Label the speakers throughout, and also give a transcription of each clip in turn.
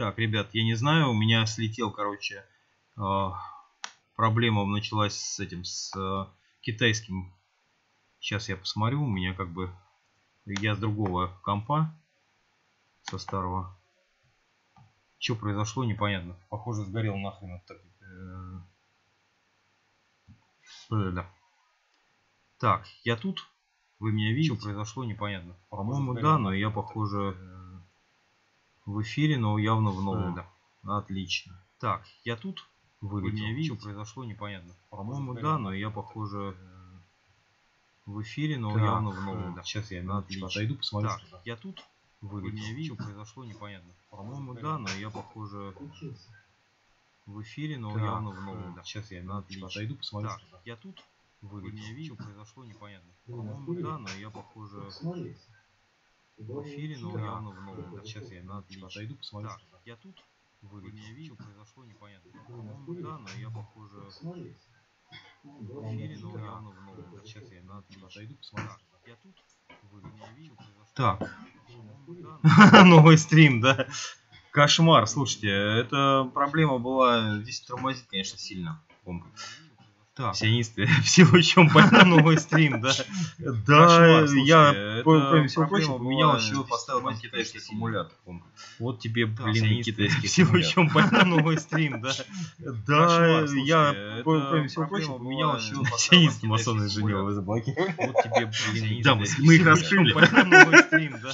Speaker 1: Так, ребят, я не знаю, у меня слетел, короче, э, проблема началась с этим, с э, китайским. Сейчас я посмотрю, у меня как бы, я с другого компа, со старого. Что произошло, непонятно. Похоже, сгорел нахрен. Так, э, э, да. так, я тут. Вы меня видите? Что произошло, непонятно. По-моему, да, но я, похоже, в эфире, но явно в новом. Да. Отлично. Так, я тут. Вы меня видите? Что произошло, непонятно. По-моему, да, но я, похоже, в эфире, но так, явно в новом. Да.
Speaker 2: Сейчас я на отлично. отойду, посмотрю. Так,
Speaker 1: я тут. Вы меня видите? Что произошло, непонятно. По-моему, да, но я, похоже, в эфире, но так, явно в новом. Да.
Speaker 2: Сейчас я на отлично. отойду, посмотрю. Так,
Speaker 1: я тут. Вы меня видите? Что произошло, непонятно. По-моему, да, но я, похоже, в эфире, но явно в новом. Да.
Speaker 2: Сейчас я на отойду, посмотрю. Так,
Speaker 1: я тут. Вы меня видите? Произошло, непонятно. По-моему, да, но я, похоже, в эфире, но явно в новом. Да. Сейчас я на отойду, посмотрю. Так, я тут. Вы меня видите? Так. Новый стрим, да? Кошмар, слушайте, эта проблема была, здесь тормозит, конечно, сильно. Так. Сионисты, всего чем понятно новый стрим, да? Да, я, кроме всего прочего, поменял еще поставил там китайский аккумулятор. Вот тебе, блин, китайский Всего чем понятно новый стрим, да? Да, я, кроме всего прочего, поменял еще Сионисты масоны женил заблокировали. Вот тебе, блин, Да, мы их раскрыли. новый стрим, да?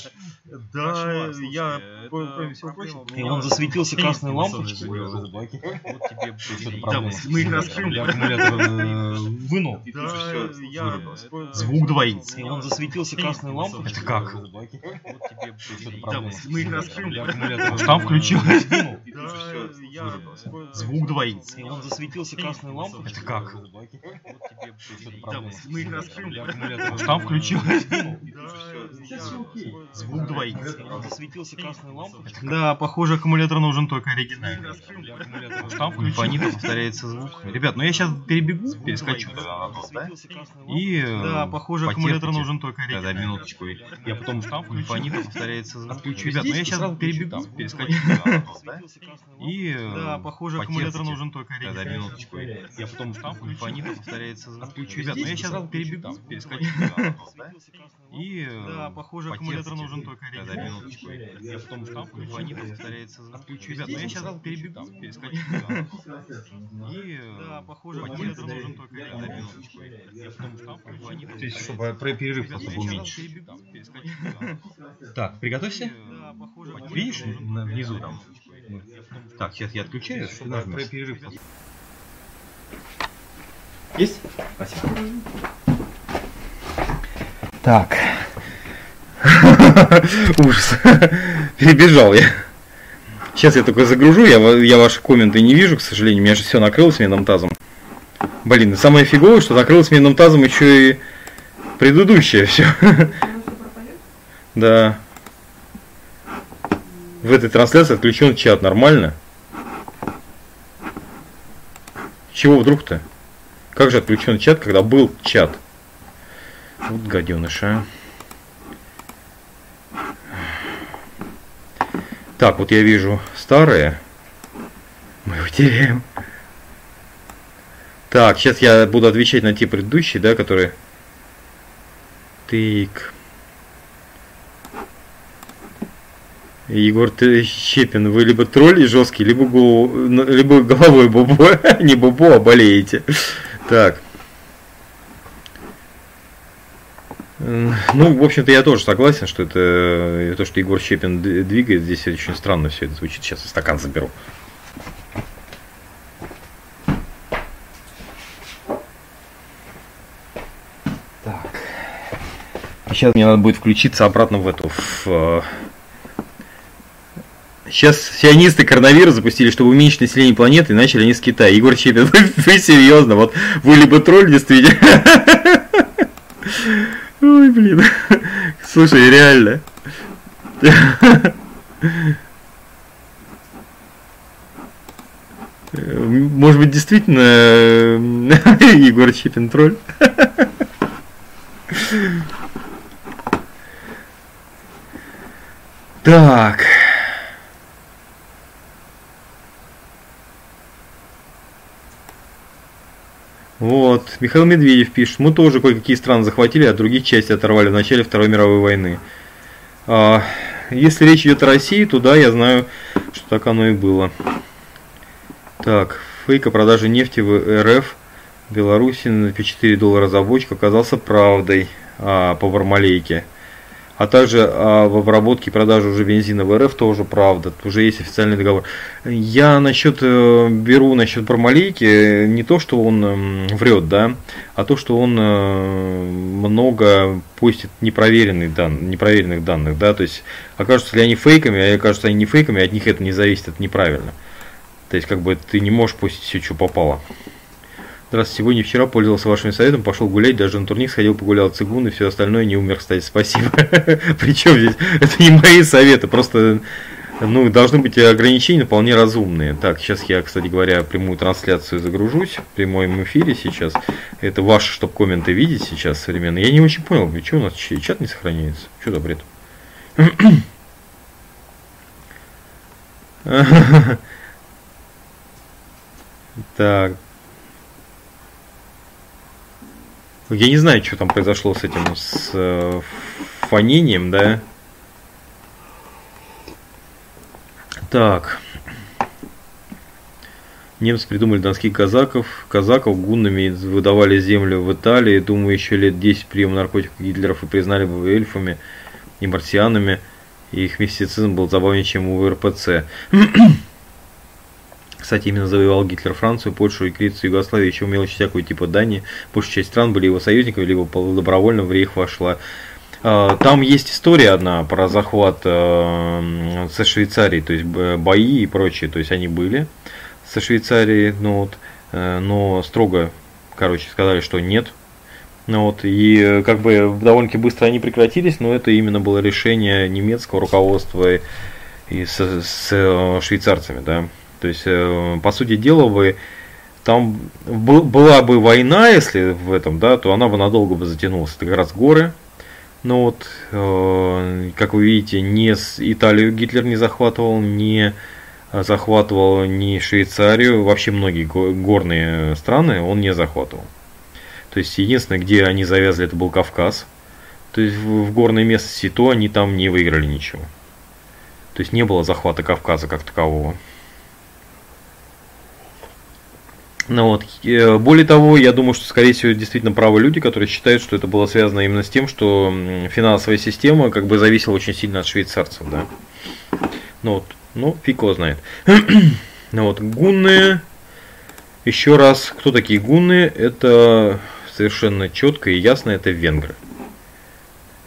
Speaker 1: Да, я, кроме всего прочего,
Speaker 2: И он засветился красной лампочкой. Вот
Speaker 1: тебе, блин, Да, мы их раскрыли.
Speaker 2: Э, вынул, и тут же
Speaker 1: все Звук двоится.
Speaker 2: И он засветился красной лампой.
Speaker 1: Это как? Мы их
Speaker 2: раскрыли. Там включил.
Speaker 1: Звук двоится.
Speaker 2: И он засветился красной лампой.
Speaker 1: Это как? Мы их раскрыли.
Speaker 2: Там включил.
Speaker 1: Звук двоится.
Speaker 2: Он засветился красной лампой.
Speaker 1: Да, похоже, аккумулятор нужен только оригинальный.
Speaker 2: Там включил.
Speaker 1: Фонит повторяется звук. Ребят, ну я сейчас перебегу перескочу тогда на тот, да? И да, похоже, аккумулятор нужен только
Speaker 2: Тогда минуточку.
Speaker 1: Я потом там фонит повторяется звук.
Speaker 2: Отключу
Speaker 1: Ребят, ну я сейчас перебегу, перескочу тогда на тот, да? И да, похоже, аккумулятор нужен только
Speaker 2: Тогда минуточку.
Speaker 1: Я потом там фонит повторяется звук. Отключу. Ребят, ну я сейчас перебегу, перескочу тогда на тот, да? И да, похоже, аккумулятор нужен только
Speaker 2: Тогда минуточку.
Speaker 1: Я потом там фонит повторяется звук. Отключу. Ребят, ну я сейчас перебегу, перескочу тогда на тот, да? И да, похоже, аккумулятор нужен только потом звонит. То
Speaker 2: есть, чтобы про перерыв был меньше. Так, приготовься. Видишь, внизу там. Так, сейчас я отключаю, чтобы про перерыв Есть? Спасибо. Так. Ужас. Перебежал я. Сейчас я только загружу, я, я ваши комменты не вижу, к сожалению. У меня же все накрылось медным тазом. Блин, самое фиговое, что накрылось медным тазом еще и предыдущее все. Да. В этой трансляции отключен чат, нормально? Чего вдруг-то? Как же отключен чат, когда был чат? Вот гаденыш, а. Так, вот я вижу старые. Мы его теряем. Так, сейчас я буду отвечать на те предыдущие, да, которые... Тык. Егор ты Щепин, вы либо тролль и жесткий, либо, голову, либо головой бобо, не бобо, а болеете. Так. Ну, в общем-то, я тоже согласен, что это то, что Егор Щепин двигает, здесь очень странно все это звучит. Сейчас стакан заберу. Сейчас мне надо будет включиться обратно в эту. В, Сейчас сионисты коронавирус запустили, чтобы уменьшить население планеты, и начали они с Китая. Егор Чепин, вы, вы серьезно? Вот вы либо тролль действительно. Ой, блин. Слушай, реально. Может быть, действительно Егор Чепин тролль? Так. Вот, Михаил Медведев пишет, мы тоже кое-какие страны захватили, а другие части оторвали в начале Второй мировой войны. А, если речь идет о России, то да, я знаю, что так оно и было. Так, фейк о продаже нефти в РФ Беларуси по 4 доллара за бочку оказался правдой а, по Бармалейке. А также а, в обработке и продаже уже бензина в РФ тоже правда, уже есть официальный договор. Я насчет э, беру насчет Бармалейки не то, что он э, врет, да, а то, что он э, много постит непроверенных, дан, непроверенных данных, да, то есть окажутся ли они фейками, а окажутся они не фейками, от них это не зависит, это неправильно. То есть как бы ты не можешь постить все, что попало. Здравствуйте, сегодня вчера пользовался вашим советом, пошел гулять, даже на турник сходил, погулял цигун и все остальное, не умер, кстати, спасибо. Причем здесь, это не мои советы, просто, ну, должны быть ограничения вполне разумные. Так, сейчас я, кстати говоря, прямую трансляцию загружусь, в прямом эфире сейчас. Это ваши, чтобы комменты видеть сейчас современно. Я не очень понял, что у нас чат не сохраняется? Что за бред? Так, Я не знаю, что там произошло с этим, с э, фонением, да. Так. Немцы придумали донских казаков. Казаков гуннами выдавали землю в Италии. Думаю, еще лет 10 прием наркотиков Гитлеров и признали бы эльфами и марсианами. И их мистицизм был забавнее, чем у РПЦ. Кстати, именно завоевал Гитлер Францию, Польшу и Крицию, Югославию, еще мелочь всякую типа Дании. Большая часть стран были его союзниками, либо добровольно в рейх вошла. А, там есть история одна про захват э, со Швейцарией, то есть бои и прочее, то есть они были со Швейцарией, ну вот, э, но строго, короче, сказали, что нет. Ну вот, и э, как бы довольно-таки быстро они прекратились, но это именно было решение немецкого руководства и с, с швейцарцами, да. То есть, э, по сути дела, вы там была бы война, если в этом, да, то она бы надолго бы затянулась. Это как раз горы. Но вот, э, как вы видите, не с Италию Гитлер не захватывал, не захватывал ни Швейцарию, вообще многие горные страны он не захватывал. То есть единственное, где они завязли, это был Кавказ. То есть в горной местности, то они там не выиграли ничего. То есть не было захвата Кавказа как такового. Ну вот. Э, более того, я думаю, что, скорее всего, действительно правы люди, которые считают, что это было связано именно с тем, что финансовая система как бы зависела очень сильно от швейцарцев, да. Ну вот, ну, фиг его знает. ну вот, гунны. Еще раз, кто такие гунны? Это совершенно четко и ясно, это венгры.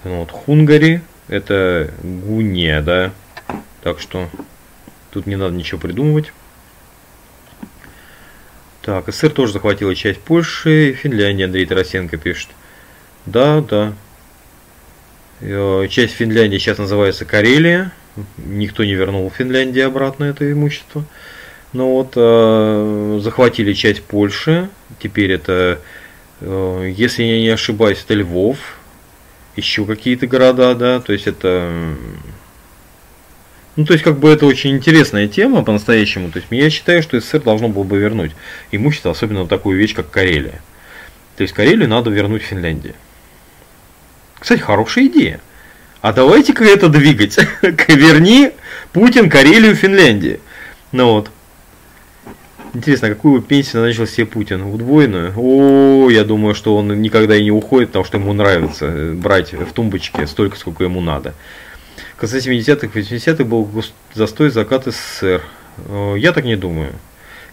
Speaker 2: Ну вот, хунгари, это гуния, да. Так что тут не надо ничего придумывать. Так, СССР тоже захватила часть Польши, Финляндия, Андрей Тарасенко пишет. Да, да. Э, часть Финляндии сейчас называется Карелия. Никто не вернул Финляндии обратно это имущество. Но вот э, захватили часть Польши. Теперь это, э, если я не ошибаюсь, это Львов. Еще какие-то города, да. То есть это ну, то есть, как бы это очень интересная тема по-настоящему. То есть, я считаю, что СССР должно было бы вернуть имущество, особенно такую вещь, как Карелия. То есть, Карелию надо вернуть Финляндии. Кстати, хорошая идея. А давайте-ка это двигать. Верни Путин Карелию Финляндии. Ну вот. Интересно, какую пенсию назначил себе Путин? Удвоенную? О, я думаю, что он никогда и не уходит, потому что ему нравится брать в тумбочке столько, сколько ему надо. Конце 70-х, 80-х был застой закат СССР. Э, я так не думаю.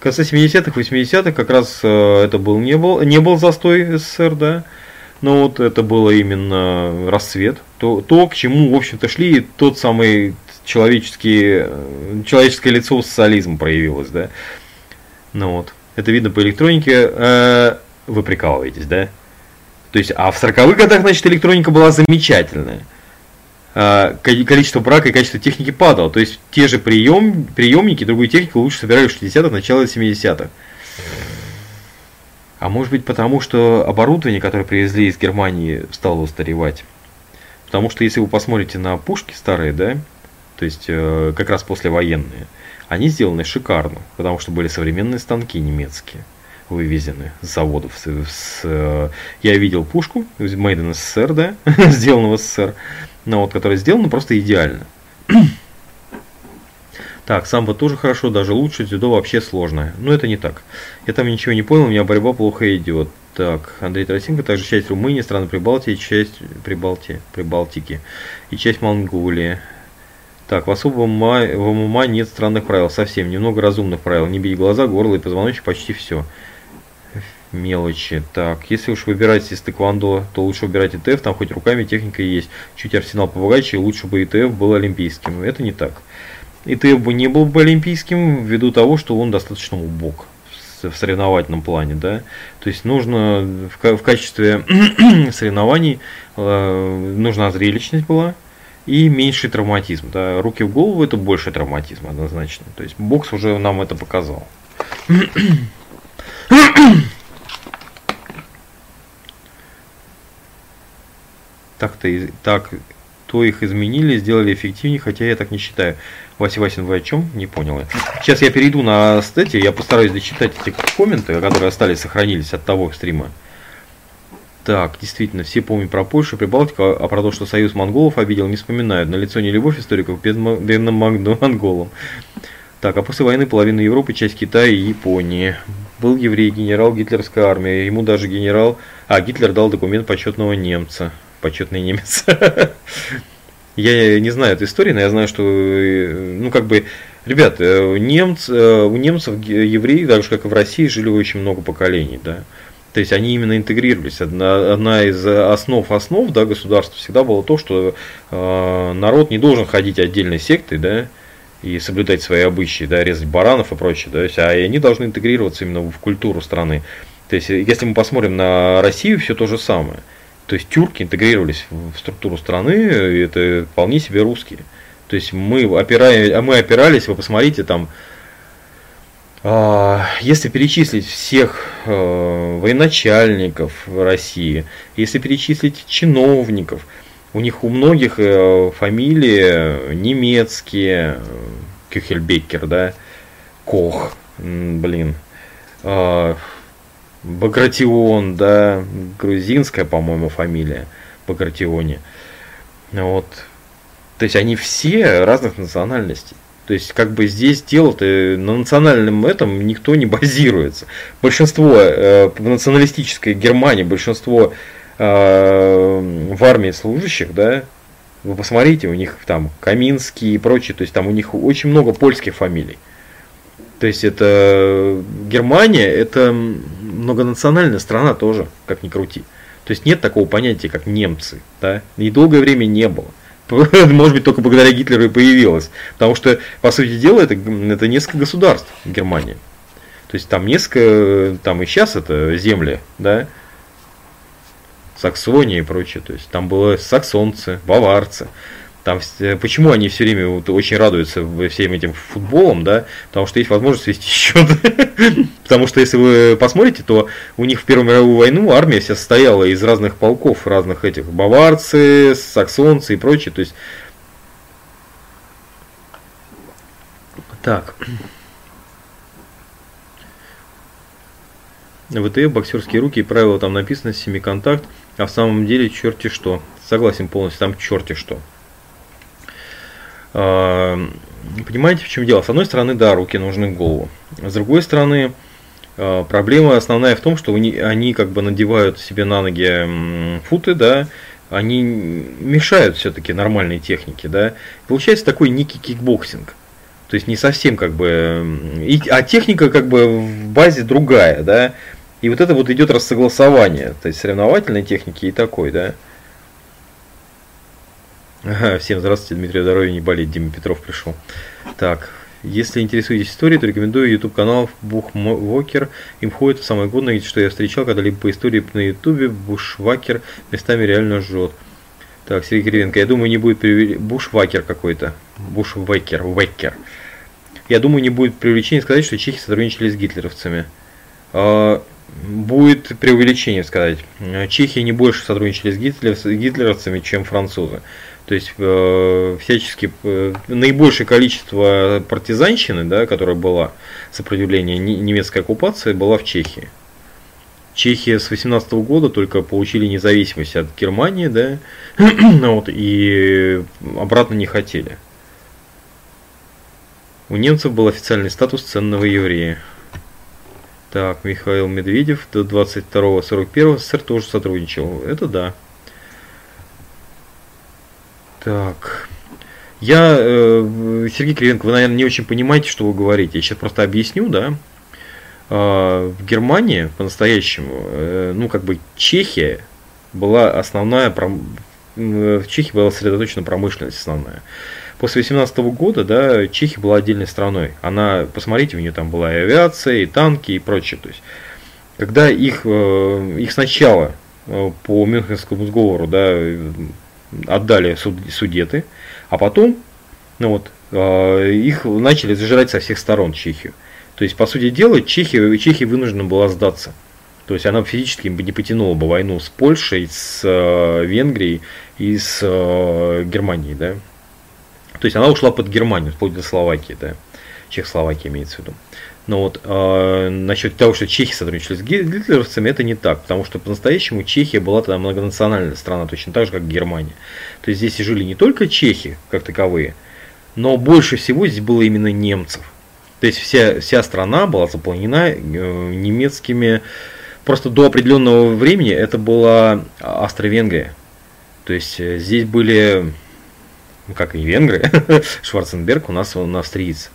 Speaker 2: В конце 70-х, 80-х как раз э, это был не был, не был застой СССР, да. Но вот это было именно расцвет. То, то к чему, в общем-то, шли, тот самый человеческий, э, человеческое лицо социализма проявилось, да. Ну вот. Это видно по электронике. Вы прикалываетесь, да? То есть, а в 40-х годах, значит, электроника была замечательная. А, количество брака и качество техники падало. То есть те же прием, приемники, другую технику лучше собирали в 60-х, начало 70-х. А может быть потому, что оборудование, которое привезли из Германии, стало устаревать. Потому что если вы посмотрите на пушки старые, да, то есть э, как раз послевоенные, они сделаны шикарно, потому что были современные станки немецкие. вывезены с заводов. С, с, э, я видел пушку, Made in SSR, да, сделанного в СССР, но вот, которая сделана просто идеально. Так, самбо тоже хорошо, даже лучше, дзюдо вообще сложное. Но это не так. Я там ничего не понял, у меня борьба плохо идет. Так, Андрей Тарасенко, также часть Румынии, страны Прибалтии, часть Прибалтии, Прибалтики и часть Монголии. Так, в особом в ММА нет странных правил, совсем, немного разумных правил. Не бить глаза, горло и позвоночник, почти все. Мелочи. Так, если уж выбирать из тэквондо, то лучше выбирать ИТФ, там хоть руками техника есть. Чуть арсенал побогаче, лучше бы ИТФ был олимпийским. Это не так. ИТФ бы не был бы олимпийским ввиду того, что он достаточно убог в соревновательном плане, да. То есть нужно в, в качестве соревнований э, нужна зрелищность была, и меньший травматизм. Да. Руки в голову это больше травматизм однозначно. То есть бокс уже нам это показал. Так-то так, то их изменили, сделали эффективнее, хотя я так не считаю. Вася Васин, вы о чем? Не понял я. Сейчас я перейду на стати, я постараюсь дочитать эти комменты, которые остались, сохранились от того стрима. Так, действительно, все помнят про Польшу, Прибалтику, а про то, что союз монголов обидел, не вспоминают. На лицо не любовь историков бедным монголам. Так, а после войны половина Европы, часть Китая и Японии. Был еврей, генерал гитлерской армии. Ему даже генерал... А, Гитлер дал документ почетного немца. Почетный немец. Я не знаю этой истории, но я знаю, что, ну, как бы, ребят, э, немц, э, у немцев евреи, так же, как и в России, жили очень много поколений, да. То есть они именно интегрировались. Одна, одна из основ основ да, государства всегда было то, что э, народ не должен ходить отдельной сектой, да, и соблюдать свои обычаи, да, резать баранов и прочее, да, есть, а они должны интегрироваться именно в культуру страны. То есть, если мы посмотрим на Россию, все то же самое. То есть тюрки интегрировались в структуру страны, и это вполне себе русские. То есть мы, опираем, мы опирались, вы посмотрите, там а, если перечислить всех э, военачальников России, если перечислить чиновников, у них у многих э, фамилии немецкие, Кюхельбекер, да, Кох, блин, а, Багратион, да, грузинская, по-моему, фамилия, Багратионе. Вот. То есть они все разных национальностей. То есть, как бы здесь дело-то на национальном этом никто не базируется. Большинство э, националистической Германии, большинство э, в армии служащих, да, вы посмотрите, у них там Каминский и прочее, то есть там у них очень много польских фамилий. То есть это Германия, это многонациональная страна тоже, как ни крути. То есть нет такого понятия, как немцы, да, и долгое время не было. может быть, только благодаря Гитлеру и появилась. Потому что, по сути дела, это, это несколько государств Германии. То есть там несколько, там и сейчас это земли, да, Саксония и прочее. То есть там было саксонцы, баварцы. Там, почему они все время вот, очень радуются всем этим футболом, да? Потому что есть возможность вести счет. Потому что если вы посмотрите, то у них в Первую мировую войну армия вся состояла из разных полков, разных этих баварцы, саксонцы и прочее. То есть так. ВТФ боксерские руки и правила там написано семиконтакт, а в самом деле черт-те что. Согласен полностью, там черт-те что. Понимаете, в чем дело? С одной стороны, да, руки нужны голову. С другой стороны, а, проблема основная в том, что они, они как бы надевают себе на ноги футы, да, они мешают все-таки нормальной технике, да. Получается такой некий кикбоксинг. То есть не совсем как бы... И, а техника как бы в базе другая, да. И вот это вот идет рассогласование, то есть соревновательной техники и такой, да. Всем здравствуйте, Дмитрий Здоровья, не болеть, Дима Петров пришел. Так, если интересуетесь историей, то рекомендую YouTube канал Бухвокер. Им входит самое годное, что я встречал когда-либо по истории на YouTube. Бушвакер местами реально жжет. Так, Сергей Кривенко, я думаю, не будет привлечения... Бушвакер какой-то. Бушвекер, Векер. Я думаю, не будет привлечения сказать, что чехи сотрудничали с гитлеровцами. А, будет преувеличение сказать. Чехия не больше сотрудничали с гитлеровцами, чем французы. То есть э, всячески э, наибольшее количество партизанщины, да, которая была сопротивление немецкой оккупации, была в Чехии. Чехия с 18 года только получили независимость от Германии, да, ну вот, и обратно не хотели. У немцев был официальный статус ценного еврея. Так, Михаил Медведев до 22-41 СССР тоже сотрудничал. Это да. Так. Я, э, Сергей Кривенко, вы, наверное, не очень понимаете, что вы говорите. Я сейчас просто объясню, да. Э, в Германии по-настоящему, э, ну, как бы Чехия была основная, в Чехии была сосредоточена промышленность основная. После 18 года, да, Чехия была отдельной страной. Она, посмотрите, у нее там была и авиация, и танки, и прочее. То есть, когда их, их сначала по Мюнхенскому сговору, да, отдали суд, судеты, а потом ну вот, э, их начали зажирать со всех сторон Чехию. То есть, по сути дела, Чехия, Чехия вынуждена была сдаться. То есть она физически не потянула бы войну с Польшей, с э, Венгрией и с э, Германией, да. То есть она ушла под Германию, вплоть до Словакии, да. Чехословакия имеется в виду. Но вот э, насчет того, что Чехия сотрудничали с гитлеровцами, это не так, потому что по-настоящему Чехия была тогда многонациональная страна, точно так же, как Германия. То есть здесь жили не только чехи, как таковые, но больше всего здесь было именно немцев. То есть вся, вся страна была заполнена э, немецкими, просто до определенного времени это была Австро-Венгрия. То есть э, здесь были, ну, как и венгры, Шварценберг у нас он австриец.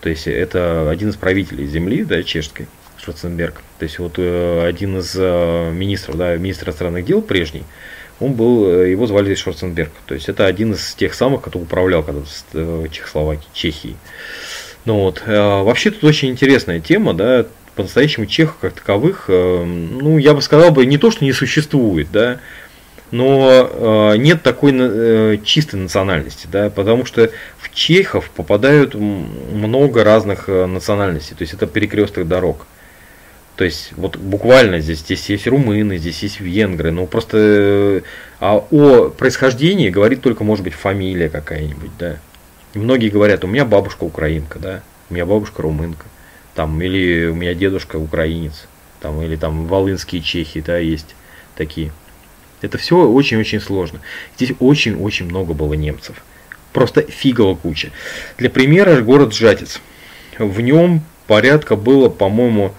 Speaker 2: То есть это один из правителей земли, да, чешской, Шварценберг. То есть вот э, один из э, министров, да, министр иностранных дел прежний, он был, э, его звали Шварценберг. То есть это один из тех самых, кто управлял когда-то Чехословакией, Чехией. Ну вот, вообще тут очень интересная тема, да, по-настоящему чехов как таковых, ну, я бы сказал бы, не то, что не существует, да, но э, нет такой э, чистой национальности, да, потому что в чехов попадают много разных э, национальностей, то есть это перекресток дорог. То есть вот буквально здесь, здесь есть румыны, здесь есть венгры, но просто э, а о происхождении говорит только, может быть, фамилия какая-нибудь, да. И многие говорят, у меня бабушка украинка, да, у меня бабушка румынка, там, или у меня дедушка украинец, там, или там волынские чехи, да, есть такие. Это все очень-очень сложно. Здесь очень-очень много было немцев. Просто фигово куча. Для примера город Жатец. В нем порядка было, по-моему,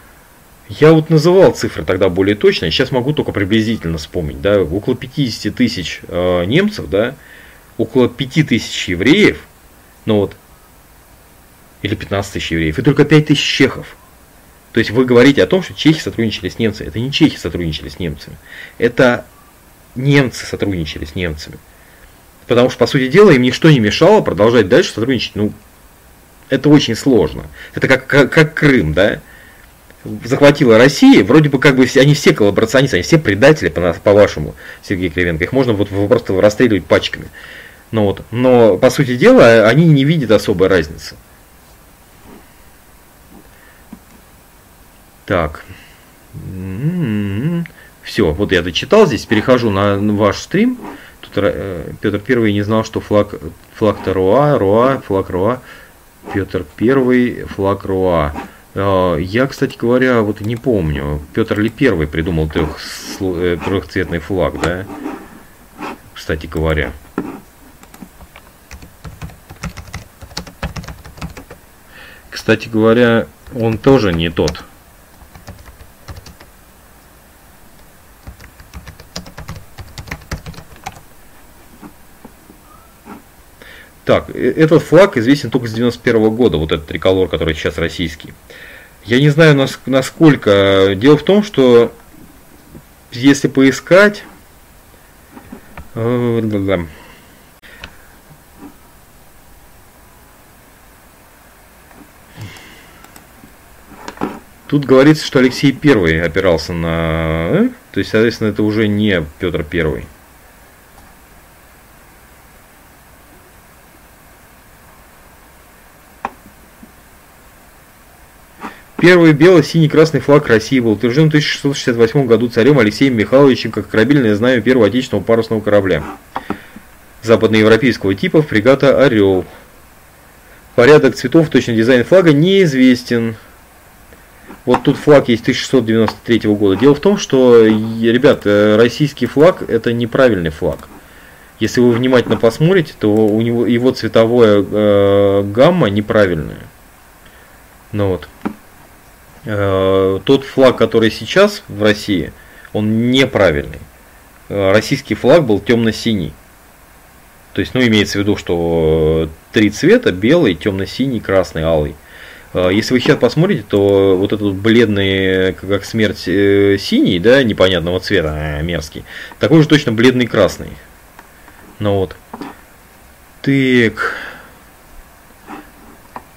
Speaker 2: я вот называл цифры тогда более точно, сейчас могу только приблизительно вспомнить, да, около 50 тысяч э, немцев, да, около 5 тысяч евреев, ну вот, или 15 тысяч евреев, и только 5 тысяч чехов. То есть вы говорите о том, что чехи сотрудничали с немцами. Это не чехи сотрудничали с немцами. Это немцы сотрудничали с немцами. Потому что, по сути дела, им ничто не мешало продолжать дальше сотрудничать. Ну, это очень сложно. Это как, как, как Крым, да? захватила Россия, вроде бы как бы все, они все коллаборационисты, они все предатели, по, по вашему, Сергей Кривенко. Их можно вот просто расстреливать пачками. Но, вот, но по сути дела они не видят особой разницы. Так. М-м-м. Все, вот я дочитал здесь, перехожу на ваш стрим. Тут э, Петр Первый не знал, что флаг флаг-то Руа, Руа, флаг Руа. Петр Первый, флаг Руа. Э, я, кстати говоря, вот не помню, Петр ли Первый придумал трех, э, трехцветный флаг, да? Кстати говоря. Кстати говоря, он тоже не тот. Так, э, этот флаг известен только с 91 года, вот этот триколор, который сейчас российский. Я не знаю, насколько. Дело в том, что если поискать... Э, Тут говорится, что Алексей Первый опирался на... Э, то есть, соответственно, это уже не Петр Первый. Первый бело-синий-красный флаг России был утвержден в 1668 году царем Алексеем Михайловичем как корабельное знамя первого отечественного парусного корабля западноевропейского типа фрегата «Орел». Порядок цветов, точный дизайн флага неизвестен. Вот тут флаг есть 1693 года. Дело в том, что, ребят, э, российский флаг это неправильный флаг. Если вы внимательно посмотрите, то у него его цветовая э, гамма неправильная. Ну вот. Э, тот флаг, который сейчас в России, он неправильный. Э, российский флаг был темно-синий. То есть, ну, имеется в виду, что три цвета, белый, темно-синий, красный, алый. Если вы сейчас посмотрите, то вот этот бледный, как смерть, э, синий, да, непонятного цвета, а, мерзкий, такой же точно бледный красный. Ну вот. Так.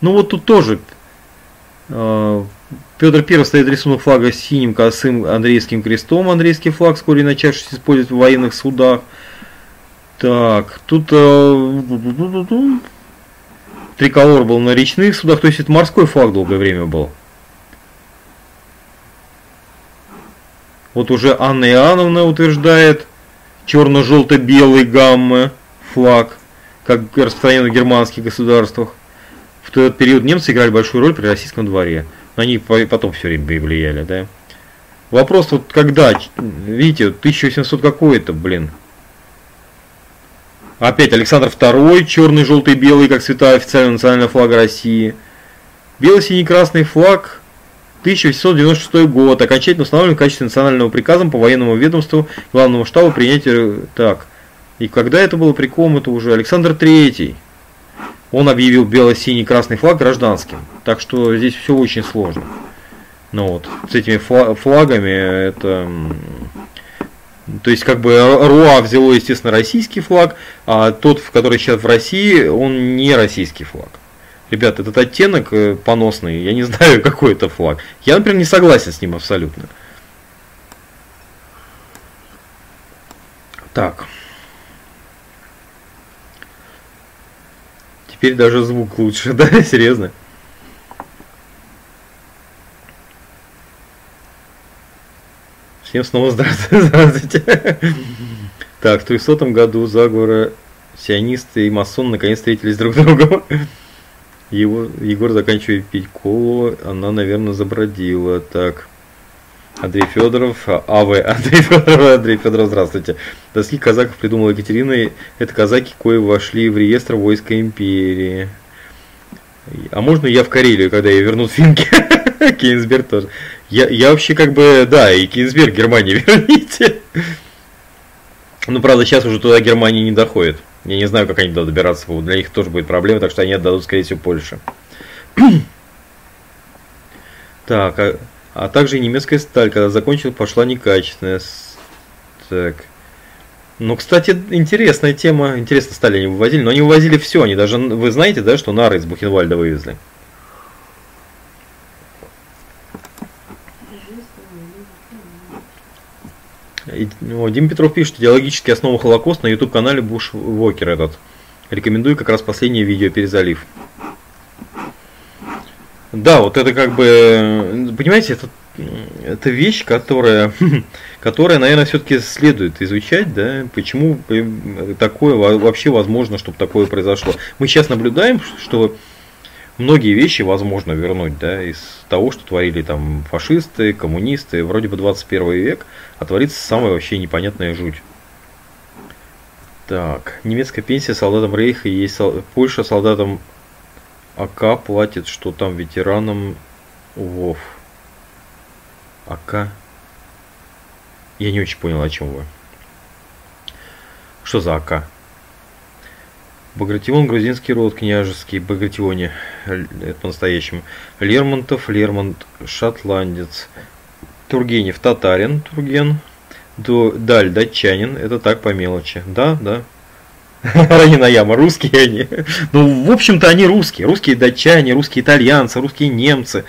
Speaker 2: Ну вот тут тоже Петр I стоит рисунок флага с синим косым Андреевским крестом. Андрейский флаг, вскоре начавшийся использовать в военных судах. Так, тут э, триколор был на речных судах, то есть это морской флаг долгое время был. Вот уже Анна Иоанновна утверждает черно-желто-белый гаммы флаг, как распространен в германских государствах. В тот период немцы играли большую роль при российском дворе. Но они потом все время влияли, да. Вопрос вот когда, видите, 1800 какой-то, блин, Опять Александр II, черный, желтый, белый, как цвета официального национального флага России. Бело-синий-красный флаг 1896 год, окончательно установлен в качестве национального приказом по военному ведомству главного штаба принятия... Так, и когда это было приком, это уже Александр III. Он объявил бело-синий-красный флаг гражданским. Так что здесь все очень сложно. Ну вот, с этими флагами это то есть, как бы Руа взяло, естественно, российский флаг, а тот, в который сейчас в России, он не российский флаг. Ребята, этот оттенок э, поносный, я не знаю, какой это флаг. Я, например, не согласен с ним абсолютно. Так. Теперь даже звук лучше, да, серьезно. Всем снова здравствуйте. здравствуйте. Так, в 300 году заговора сионисты и масон наконец встретились друг с другом. Его, Егор заканчивает пить колу, она, наверное, забродила. Так. Андрей Федоров, АВ, Андрей Федоров, Андрей Федоров, здравствуйте. Доски казаков придумала Екатерина, это казаки, кои вошли в реестр войска империи. А можно я в Карелию, когда я верну финки? Кейнсберг тоже. Я, я вообще как бы, да, и Кинсберг Германии верните. Ну, правда, сейчас уже туда Германия не доходит. Я не знаю, как они туда добираться будут. Для них тоже будет проблема, так что они отдадут, скорее всего, Польше. так, а, а также и немецкая сталь, когда закончил, пошла некачественная. Так. Ну, кстати, интересная тема. Интересно, стали они вывозили. Но они вывозили все. Они даже, вы знаете, да, что нары из Бухенвальда вывезли? Ну, Дим Петров пишет, идеологические основы Холокоста на YouTube-канале Буш Вокер этот. Рекомендую как раз последнее видео перезалив. Да, вот это как бы, понимаете, это, это вещь, которая, которая, наверное, все-таки следует изучать, да, почему такое вообще возможно, чтобы такое произошло. Мы сейчас наблюдаем, что многие вещи возможно вернуть, да, из того, что творили там фашисты, коммунисты, вроде бы 21 век, а творится самая вообще непонятная жуть. Так, немецкая пенсия солдатам Рейха есть сол... Польша солдатам АК платит, что там ветеранам ВОВ. АК. Я не очень понял, о чем вы. Что за АК? Багратион, грузинский род, княжеский, Багратионе, это по-настоящему. Лермонтов, Лермонт, шотландец. Тургенев, татарин, Турген. Даль, датчанин, это так по мелочи. Да, да. Ранина яма, русские они. Ну, в общем-то, они русские. Русские датчане, русские итальянцы, русские немцы.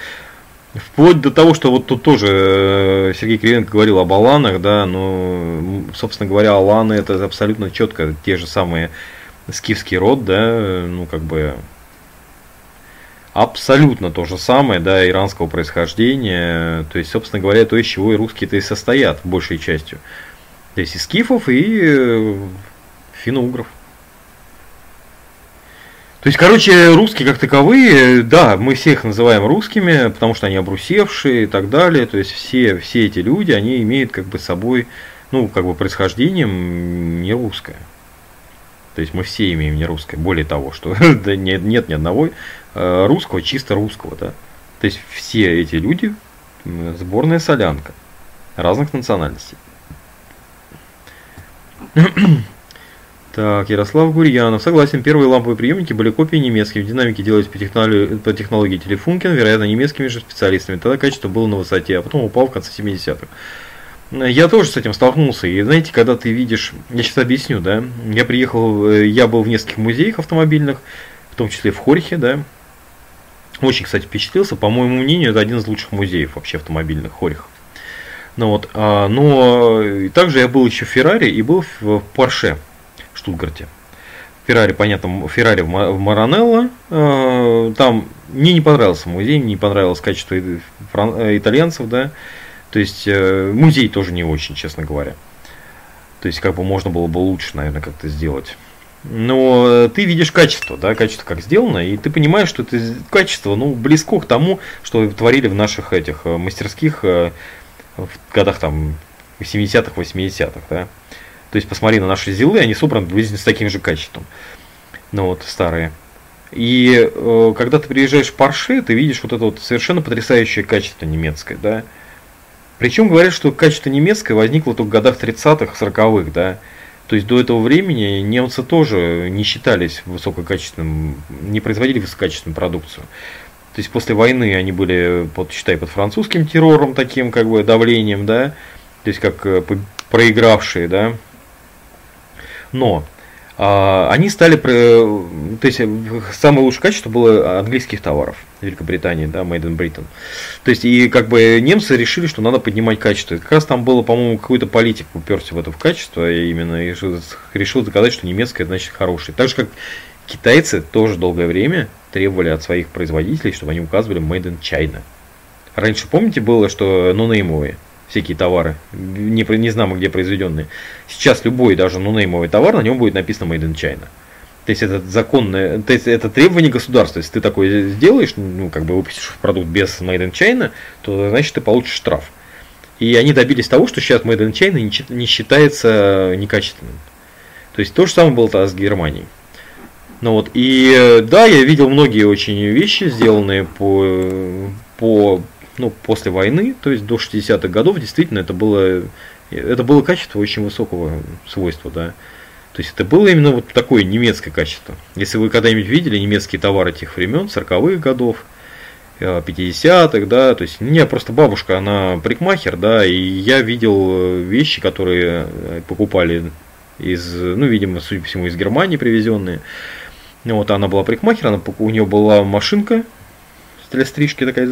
Speaker 2: Вплоть до того, что вот тут тоже э, Сергей Кривенко говорил об аланах, да, но, собственно говоря, аланы это абсолютно четко те же самые скифский род, да, ну как бы абсолютно то же самое, да, иранского происхождения. То есть, собственно говоря, то, из чего и русские-то и состоят, большей частью. То есть, из скифов и э, финно-угров. То есть, короче, русские как таковые, да, мы всех называем русскими, потому что они обрусевшие и так далее. То есть все, все эти люди, они имеют как бы собой, ну, как бы происхождением не русское. То есть мы все имеем не русское. Более того, что да, нет, нет ни одного э, русского, чисто русского, да. То есть все эти люди сборная солянка разных национальностей. Так, Ярослав Гурьянов. Согласен, первые ламповые приемники были копии немецких. В динамике делались по технологии, по технологии Телефункен, вероятно, немецкими же специалистами. Тогда качество было на высоте, а потом упал в конце 70-х. Я тоже с этим столкнулся. И знаете, когда ты видишь, я сейчас объясню, да, я приехал, э, я был в нескольких музеях автомобильных, в том числе в Хорихе, да. Очень, кстати, впечатлился. По моему мнению, это один из лучших музеев вообще автомобильных, Хорих. Ну вот, а, но также я был еще в Феррари и был в Порше. Штутгарте. Феррари, понятно, Феррари в Маранелло. Э, там мне не понравился музей, мне не понравилось качество э, итальянцев, да. То есть э, музей тоже не очень, честно говоря. То есть как бы можно было бы лучше, наверное, как-то сделать. Но ты видишь качество, да, качество как сделано, и ты понимаешь, что это качество, ну, близко к тому, что творили в наших этих мастерских в годах там 70-х, 80-х, да. То есть посмотри на наши зилы, они собраны приблизительно с таким же качеством. Ну вот, старые. И э, когда ты приезжаешь в Порше, ты видишь вот это вот совершенно потрясающее качество немецкое, да. Причем говорят, что качество немецкое возникло только в годах 30-х, 40-х, да. То есть до этого времени немцы тоже не считались высококачественным, не производили высококачественную продукцию. То есть после войны они были, под, считай, под французским террором таким, как бы, давлением, да, то есть как э, проигравшие, да, но а, они стали, то есть самое лучшее качество было английских товаров Великобритании, да, Made in Britain. То есть и как бы немцы решили, что надо поднимать качество. Как раз там было, по-моему, какой-то политик уперся в это в качество и именно и решил доказать, что немецкое значит хорошее. Так же как китайцы тоже долгое время требовали от своих производителей, чтобы они указывали Made in China. Раньше, помните, было, что нонеймовые? Всякие товары, не, не знамо где произведенные. Сейчас любой, даже нонеймовый товар, на нем будет написано Made in China. То есть это законное, то есть это требование государства. Если ты такое сделаешь, ну, как бы выпустишь продукт без Made in China, то значит ты получишь штраф. И они добились того, что сейчас Made in China не считается некачественным. То есть то же самое было с Германией. Ну вот, и да, я видел многие очень вещи, сделанные по, по ну, после войны, то есть до 60-х годов, действительно, это было, это было качество очень высокого свойства, да. То есть это было именно вот такое немецкое качество. Если вы когда-нибудь видели немецкие товары тех времен, 40-х годов, 50-х, э, да, то есть у меня просто бабушка, она парикмахер, да, и я видел э, вещи, которые э, покупали из, ну, видимо, судя по всему, из Германии привезенные. Вот она была парикмахер, она, у нее была машинка для стрижки такая,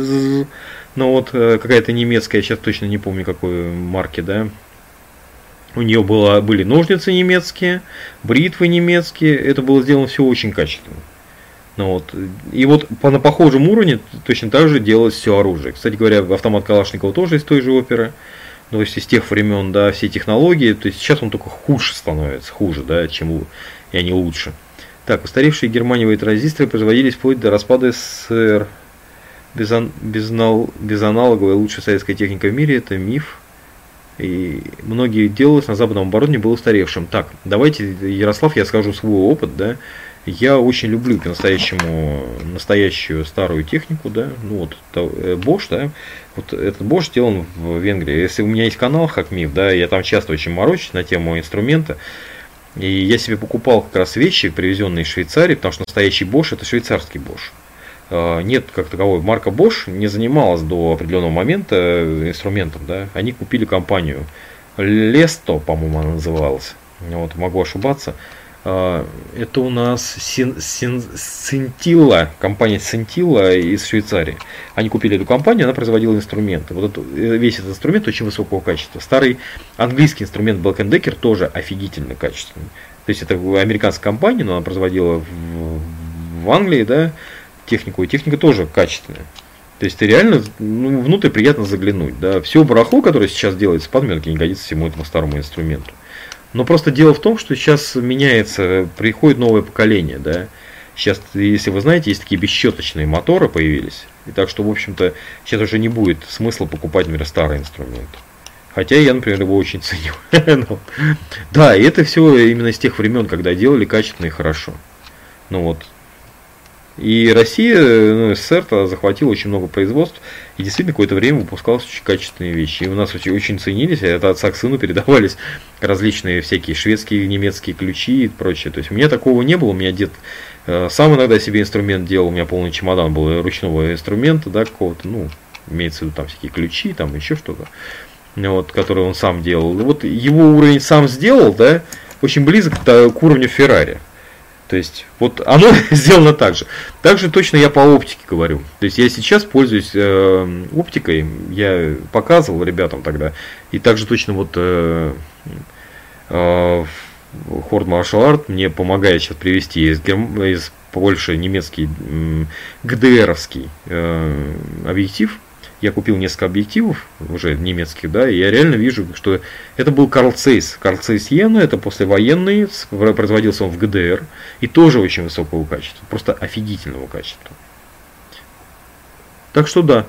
Speaker 2: ну вот э, какая-то немецкая, сейчас точно не помню какой марки, да. У нее было, были ножницы немецкие, бритвы немецкие, это было сделано все очень качественно. Ну вот. И вот по, на похожем уровне точно так же делалось все оружие. Кстати говоря, автомат Калашникова тоже из той же оперы. Ну, то есть из тех времен, да, все технологии. То есть сейчас он только хуже становится, хуже, да, чем и они лучше. Так, устаревшие германиевые транзисторы производились вплоть до распада СССР безан, безнал, безаналоговая лучшая советская техника в мире, это миф. И многие делалось на западном оборудовании было устаревшим. Так, давайте, Ярослав, я скажу свой опыт, да. Я очень люблю по-настоящему настоящую старую технику, да, ну вот э, Bosch, да, вот этот Bosch сделан в Венгрии. Если у меня есть канал Хакмив, да, я там часто очень морочусь на тему инструмента, и я себе покупал как раз вещи, привезенные из Швейцарии, потому что настоящий Bosch это швейцарский Bosch. А, нет как таковой. Марка Bosch не занималась до определенного момента инструментом. Да? Они купили компанию Лесто, по-моему, она называлась. Вот, могу ошибаться. А, это у нас Сентила, компания Сентила из Швейцарии. Они купили эту компанию, она производила инструменты. Вот это, весь этот инструмент очень высокого качества. Старый английский инструмент Black Decker тоже офигительно качественный. То есть это американская компания, но она производила в, в Англии, да, технику, и техника тоже качественная. То есть ты реально ну, внутрь приятно заглянуть. Да. Все барахло, которое сейчас делается, подметки не годится всему этому старому инструменту. Но просто дело в том, что сейчас меняется, приходит новое поколение, да. Сейчас, если вы знаете, есть такие бесщеточные моторы появились. И так что, в общем-то, сейчас уже не будет смысла покупать, например, старый инструмент. Хотя я, например, его очень ценю. Ну, да, и это все именно из тех времен, когда делали качественно и хорошо. Ну вот, и Россия, ну, СССР захватила очень много производств, и действительно какое-то время выпускалось очень качественные вещи. И у нас очень, очень ценились, это от отца к сыну передавались различные всякие шведские, немецкие ключи и прочее. То есть у меня такого не было, у меня дед э, сам иногда себе инструмент делал, у меня полный чемодан был ручного инструмента, да, какого-то, ну, имеется в виду там всякие ключи, там еще что-то, вот, которые он сам делал. Вот его уровень сам сделал, да, очень близок к уровню Феррари. То есть, вот оно сделано так же. Также точно я по оптике говорю. То есть, я сейчас пользуюсь э, оптикой, я показывал ребятам тогда. И также точно вот э, э, Хорд Martial Art мне помогает сейчас привести из, Герм... из Польши немецкий э, ГДРовский э, объектив я купил несколько объективов, уже немецких, да, и я реально вижу, что это был Карл Цейс. Карл Цейс Йена, это послевоенный, производился он в ГДР, и тоже очень высокого качества, просто офигительного качества. Так что да,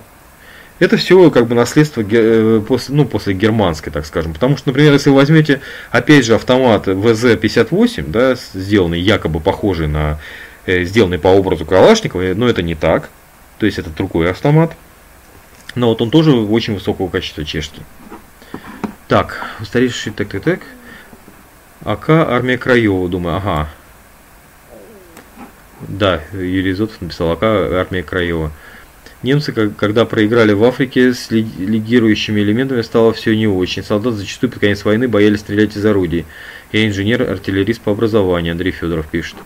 Speaker 2: это все как бы наследство э, ну, после германской, так скажем. Потому что, например, если вы возьмете, опять же, автомат ВЗ-58, да, сделанный якобы похожий на, э, сделанный по образу Калашникова, но это не так. То есть это другой автомат. Но вот он тоже очень высокого качества чешский. Так, устаревший, так, так, так. АК армия Краева, думаю, ага. Да, Юрий Зотов написал АК армия Краева. Немцы, когда проиграли в Африке с лидирующими элементами, стало все не очень. Солдаты зачастую под конец войны боялись стрелять из орудий. Я инженер-артиллерист по образованию, Андрей Федоров пишет.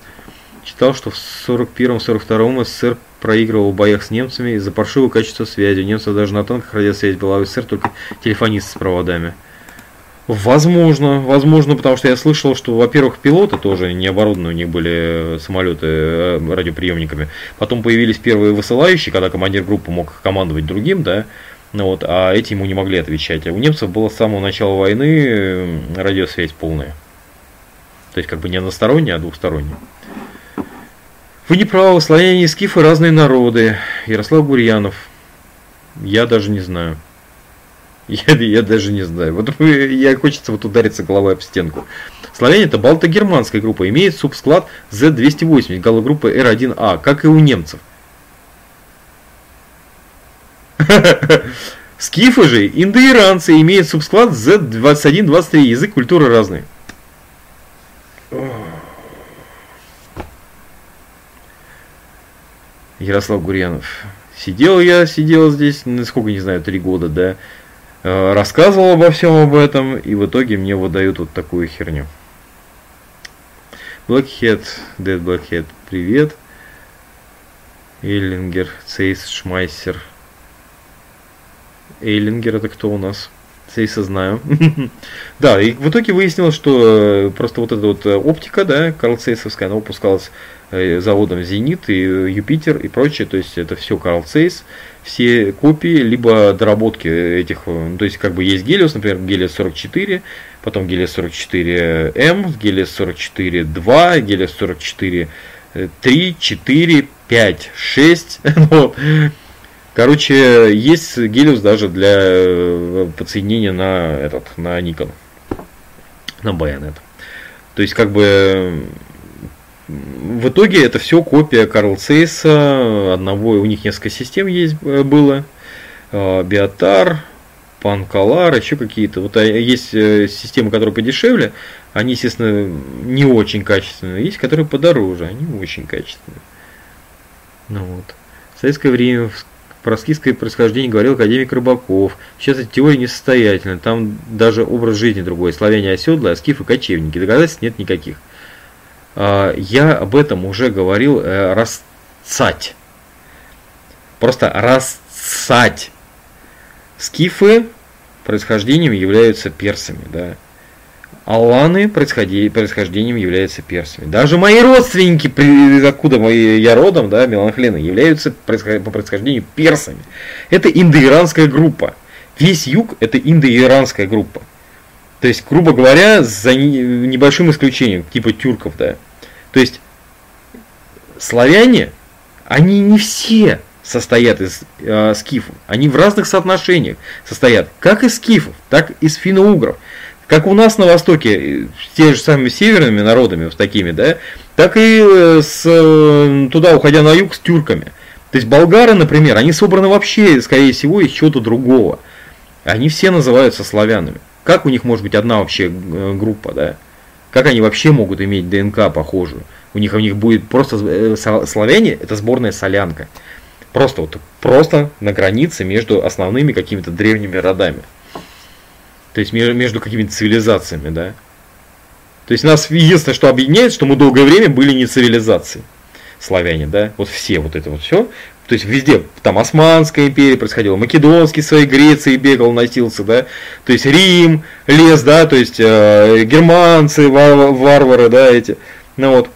Speaker 2: Читал, что в 41-42 СССР проигрывал в боях с немцами из-за паршивого качества связи. У немцев даже на танках радиосвязь была, в СССР только телефонисты с проводами. Возможно, возможно, потому что я слышал, что, во-первых, пилоты тоже не оборудованы, у них были самолеты э, радиоприемниками. Потом появились первые высылающие, когда командир группы мог командовать другим, да, ну вот, а эти ему не могли отвечать. А у немцев было с самого начала войны радиосвязь полная. То есть как бы не односторонняя, а двухсторонняя. Вы не правы, славяне и скифы разные народы. Ярослав Гурьянов. Я даже не знаю. Я, я даже не знаю. Вот я хочется вот удариться головой об стенку. Славяне это балто-германская группа, имеет субсклад Z280, галогруппа R1A, как и у немцев. Скифы же, индоиранцы, имеют субсклад Z2123, язык, культура разные. Ярослав Гурьянов. Сидел я, сидел здесь, ну, сколько, не знаю, три года, да, э, рассказывал обо всем об этом, и в итоге мне выдают вот такую херню. Blackhead, Dead Blackhead, привет. Эйлингер, Цейс, Шмайсер. Эйлингер это кто у нас? Цейса знаю. да, и в итоге выяснилось, что э, просто вот эта вот э, оптика, да, Карл Цейсовская, она выпускалась Э, заводом Зенит и Юпитер и прочее, то есть это все Карл Цейс, все копии, либо доработки этих, ну, то есть как бы есть Гелиос, например, Гелиос 44, потом Гелиос 44 М, Гелиос 44 2, Гелиос 44 3, 4, 5, 6, вот. Короче, есть Гелиос даже для э, подсоединения на этот, на Nikon, на Bayonet. То есть, как бы, в итоге это все копия Карл Цейса, одного, у них несколько систем есть э, было, э, Биотар, Панкалар, еще какие-то. Вот есть системы, которые подешевле, они, естественно, не очень качественные, есть, которые подороже, они очень качественные. Ну вот. В советское время про скифское происхождение говорил академик Рыбаков. Сейчас эта теория несостоятельна, там даже образ жизни другой. Славяне оседлые, а скифы кочевники. Доказательств нет никаких. А, я об этом уже говорил, э, расцать. Просто расцать. Скифы происхождением являются персами, да. Аланы происхождением являются персами. Даже мои родственники, откуда я родом, да, Меланхлены, являются по происхождению персами. Это индоиранская группа. Весь юг это индоиранская группа. То есть, грубо говоря, за небольшим исключением, типа тюрков, да. То есть, славяне, они не все состоят из э, скифов. Они в разных соотношениях состоят, как из скифов, так и из финно-угров. Как у нас на Востоке, э, с теми же самыми северными народами, вот такими, да, так и э, с, э, туда, уходя на юг, с тюрками. То есть болгары, например, они собраны вообще, скорее всего, из чего-то другого. Они все называются славянами. Как у них может быть одна вообще группа, да? Как они вообще могут иметь ДНК похожую? У них у них будет просто славяне, это сборная солянка. Просто вот просто на границе между основными какими-то древними родами. То есть между какими-то цивилизациями, да. То есть нас единственное, что объединяет, что мы долгое время были не цивилизацией. Славяне, да, вот все вот это вот все. То есть везде, там Османская империя происходила, Македонский своей Греции бегал, носился, да, то есть Рим, лес, да, то есть э, германцы, вар варвары, да, эти, ну вот,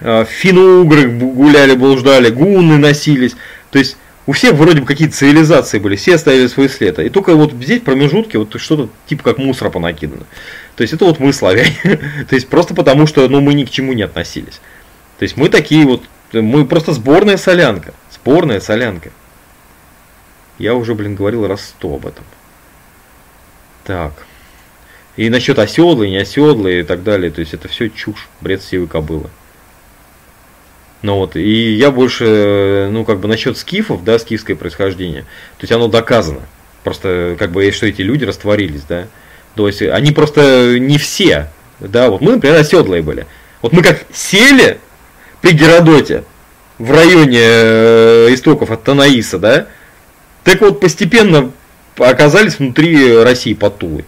Speaker 2: э, финно-угры гуляли, блуждали, гунны носились, то есть у всех вроде бы какие-то цивилизации были, все оставили свой след. И только вот здесь промежутки, вот что-то типа как мусора понакидано. То есть это вот мы славяне. То есть просто потому, что ну, мы ни к чему не относились. То есть мы такие вот, мы просто сборная солянка. Сборная солянка. Я уже, блин, говорил раз сто об этом. Так. И насчет оседлы, не оседлы и так далее. То есть это все чушь, бред сивой кобылы. Ну вот, и я больше, ну как бы насчет скифов, да, скифское происхождение, то есть оно доказано. Просто как бы, что эти люди растворились, да. То есть они просто не все, да, вот мы, например, оседлые были. Вот мы как сели при Геродоте в районе э, истоков от Танаиса, да, так вот постепенно оказались внутри России под Тулой.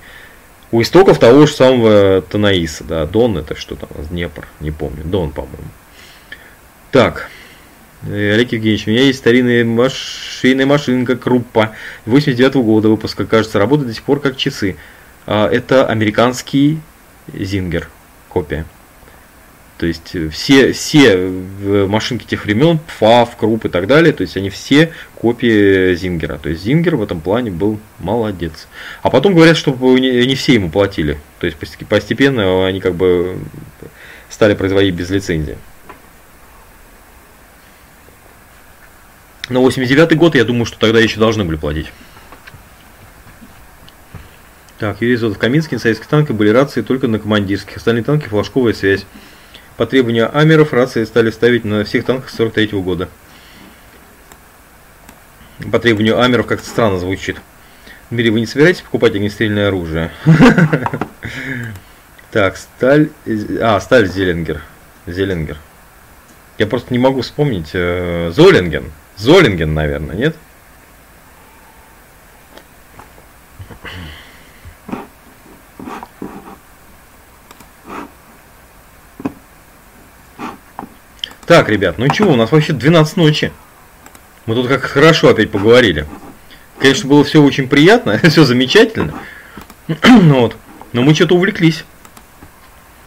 Speaker 2: У истоков того же самого Танаиса, да, Дон это что там, Днепр, не помню, Дон, по-моему. Так. Олег Евгеньевич, у меня есть старинная машинная машинка Круппа 89 -го года выпуска. Кажется, работает до сих пор как часы. А, это американский Зингер копия. То есть э, все, все э, машинки тех времен, ФАФ, Круп и так далее, то есть они все копии Зингера. То есть Зингер в этом плане был молодец. А потом говорят, что не все ему платили. То есть постепенно они как бы стали производить без лицензии. На 89 год, я думаю, что тогда еще должны были платить. Так, Юрий Зотов. В Каминске на советских танках были рации только на командирских. Остальные танки флажковая связь. По требованию Амеров рации стали ставить на всех танках 43 -го года. По требованию Амеров как-то странно звучит. Дмитрий, вы не собираетесь покупать огнестрельное оружие? Так, сталь... А, сталь Зеленгер. Зеленгер. Я просто не могу вспомнить. Э, Золинген. Золинген, наверное, нет? Так, ребят, ну чего, у нас вообще 12 ночи. Мы тут как хорошо опять поговорили. Конечно, было все очень приятно, все замечательно. ну вот, но мы что-то увлеклись.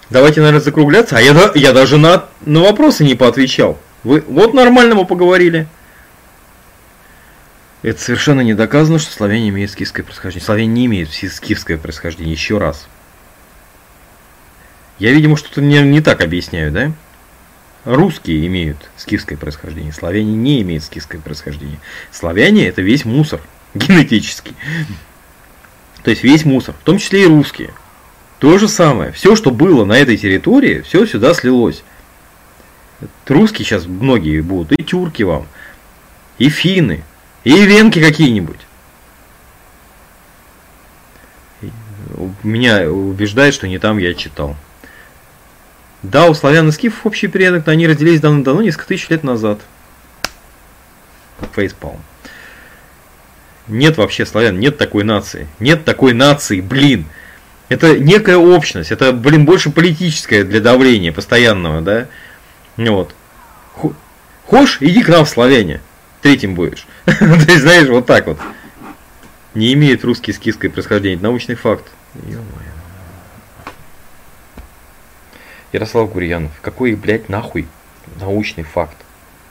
Speaker 2: Давайте, наверное, закругляться. А я, я даже на, на вопросы не поотвечал. Вы вот нормально мы поговорили. Это совершенно не доказано, что славяне имеют скифское происхождение. Славяне не имеют скифское происхождение. Еще раз. Я, видимо, что-то не, не так объясняю, да? Русские имеют скифское происхождение, славяне не имеют скифское происхождение. Славяне это весь мусор генетический. То есть весь мусор, в том числе и русские. То же самое. Все, что было на этой территории, все сюда слилось. Русские сейчас многие будут, и тюрки вам, и финны, и венки какие-нибудь. Меня убеждает, что не там я читал. Да, у славян и скифов общий предок, но они разделились давно-давно, несколько тысяч лет назад. Фейспалм. Нет вообще славян, нет такой нации. Нет такой нации, блин. Это некая общность, это, блин, больше политическое для давления постоянного, да? Вот. Хочешь, иди к нам в славяне третьим будешь. То есть, знаешь, вот так вот. Не имеет русский скифское происхождение. Это научный факт. Ё-моё. Ярослав Гурьянов, какой, блядь, нахуй научный факт?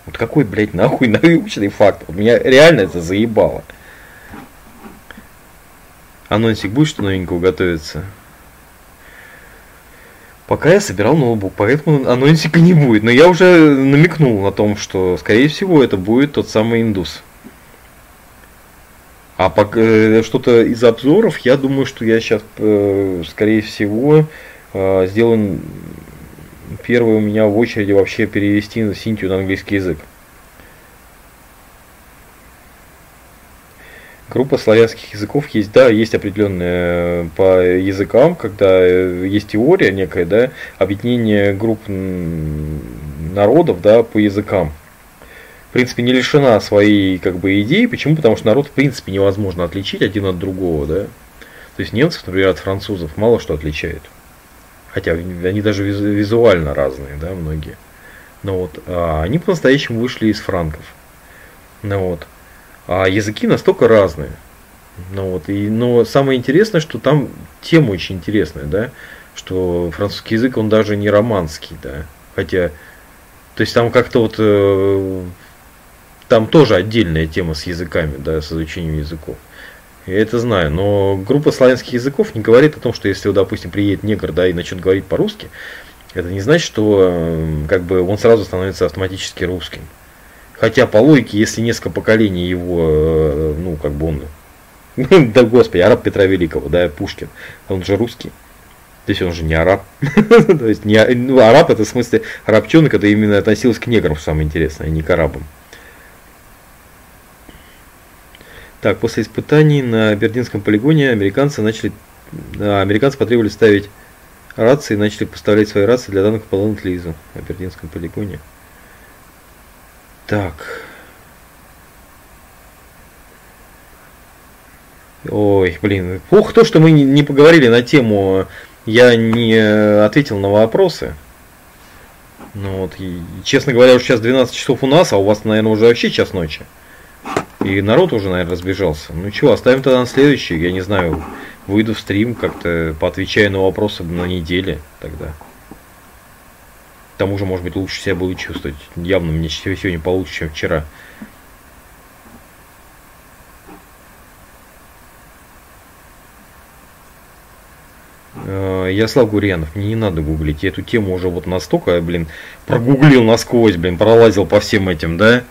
Speaker 2: Вот какой, блядь, нахуй научный факт? Вот меня реально это заебало. Анонсик будет, что новенького готовится? Пока я собирал ноутбук, поэтому анонсика не будет. Но я уже намекнул на том, что, скорее всего, это будет тот самый индус. А пока э, что-то из обзоров, я думаю, что я сейчас, э, скорее всего, э, сделаю первый у меня в очереди вообще перевести Синтию на английский язык. Группа славянских языков есть, да, есть определенные э, по языкам, когда э, есть теория некая, да, объединение групп народов, да, по языкам. В принципе, не лишена своей, как бы, идеи. Почему? Потому что народ, в принципе, невозможно отличить один от другого, да. То есть немцев, например, от французов мало что отличает. Хотя они даже визуально разные, да, многие. Но вот, а они по-настоящему вышли из франков. Ну вот. А языки настолько разные. Ну вот, и, но самое интересное, что там тема очень интересная, да, что французский язык, он даже не романский, да, хотя, то есть там как-то вот, э, там тоже отдельная тема с языками, да, с изучением языков. Я это знаю, но группа славянских языков не говорит о том, что если, допустим, приедет негр, да, и начнет говорить по-русски, это не значит, что э, как бы он сразу становится автоматически русским. Хотя по логике, если несколько поколений его, э, ну, как бы он, да господи, араб Петра Великого, да, Пушкин, он же русский. То есть он же не араб. То есть не, ну, араб это в смысле арабчонок, это именно относилось к неграм, самое интересное, а не к арабам. Так, после испытаний на Бердинском полигоне американцы начали, американцы потребовали ставить рации начали поставлять свои рации для данных по ленд-лизу на Бердинском полигоне. Так. Ой, блин, плохо то, что мы не поговорили на тему, я не ответил на вопросы. Ну вот, и, честно говоря, уже сейчас 12 часов у нас, а у вас, наверное, уже вообще час ночи. И народ уже, наверное, разбежался. Ну чего, оставим тогда на следующий, я не знаю, выйду в стрим, как-то поотвечаю на вопросы на неделе тогда. К тому же, может быть, лучше себя буду чувствовать. Явно мне сегодня получше, чем вчера. Э, Ярослав Гурьянов, мне не надо гуглить. Я эту тему уже вот настолько, блин, прогуглил насквозь, блин, пролазил по всем этим, да?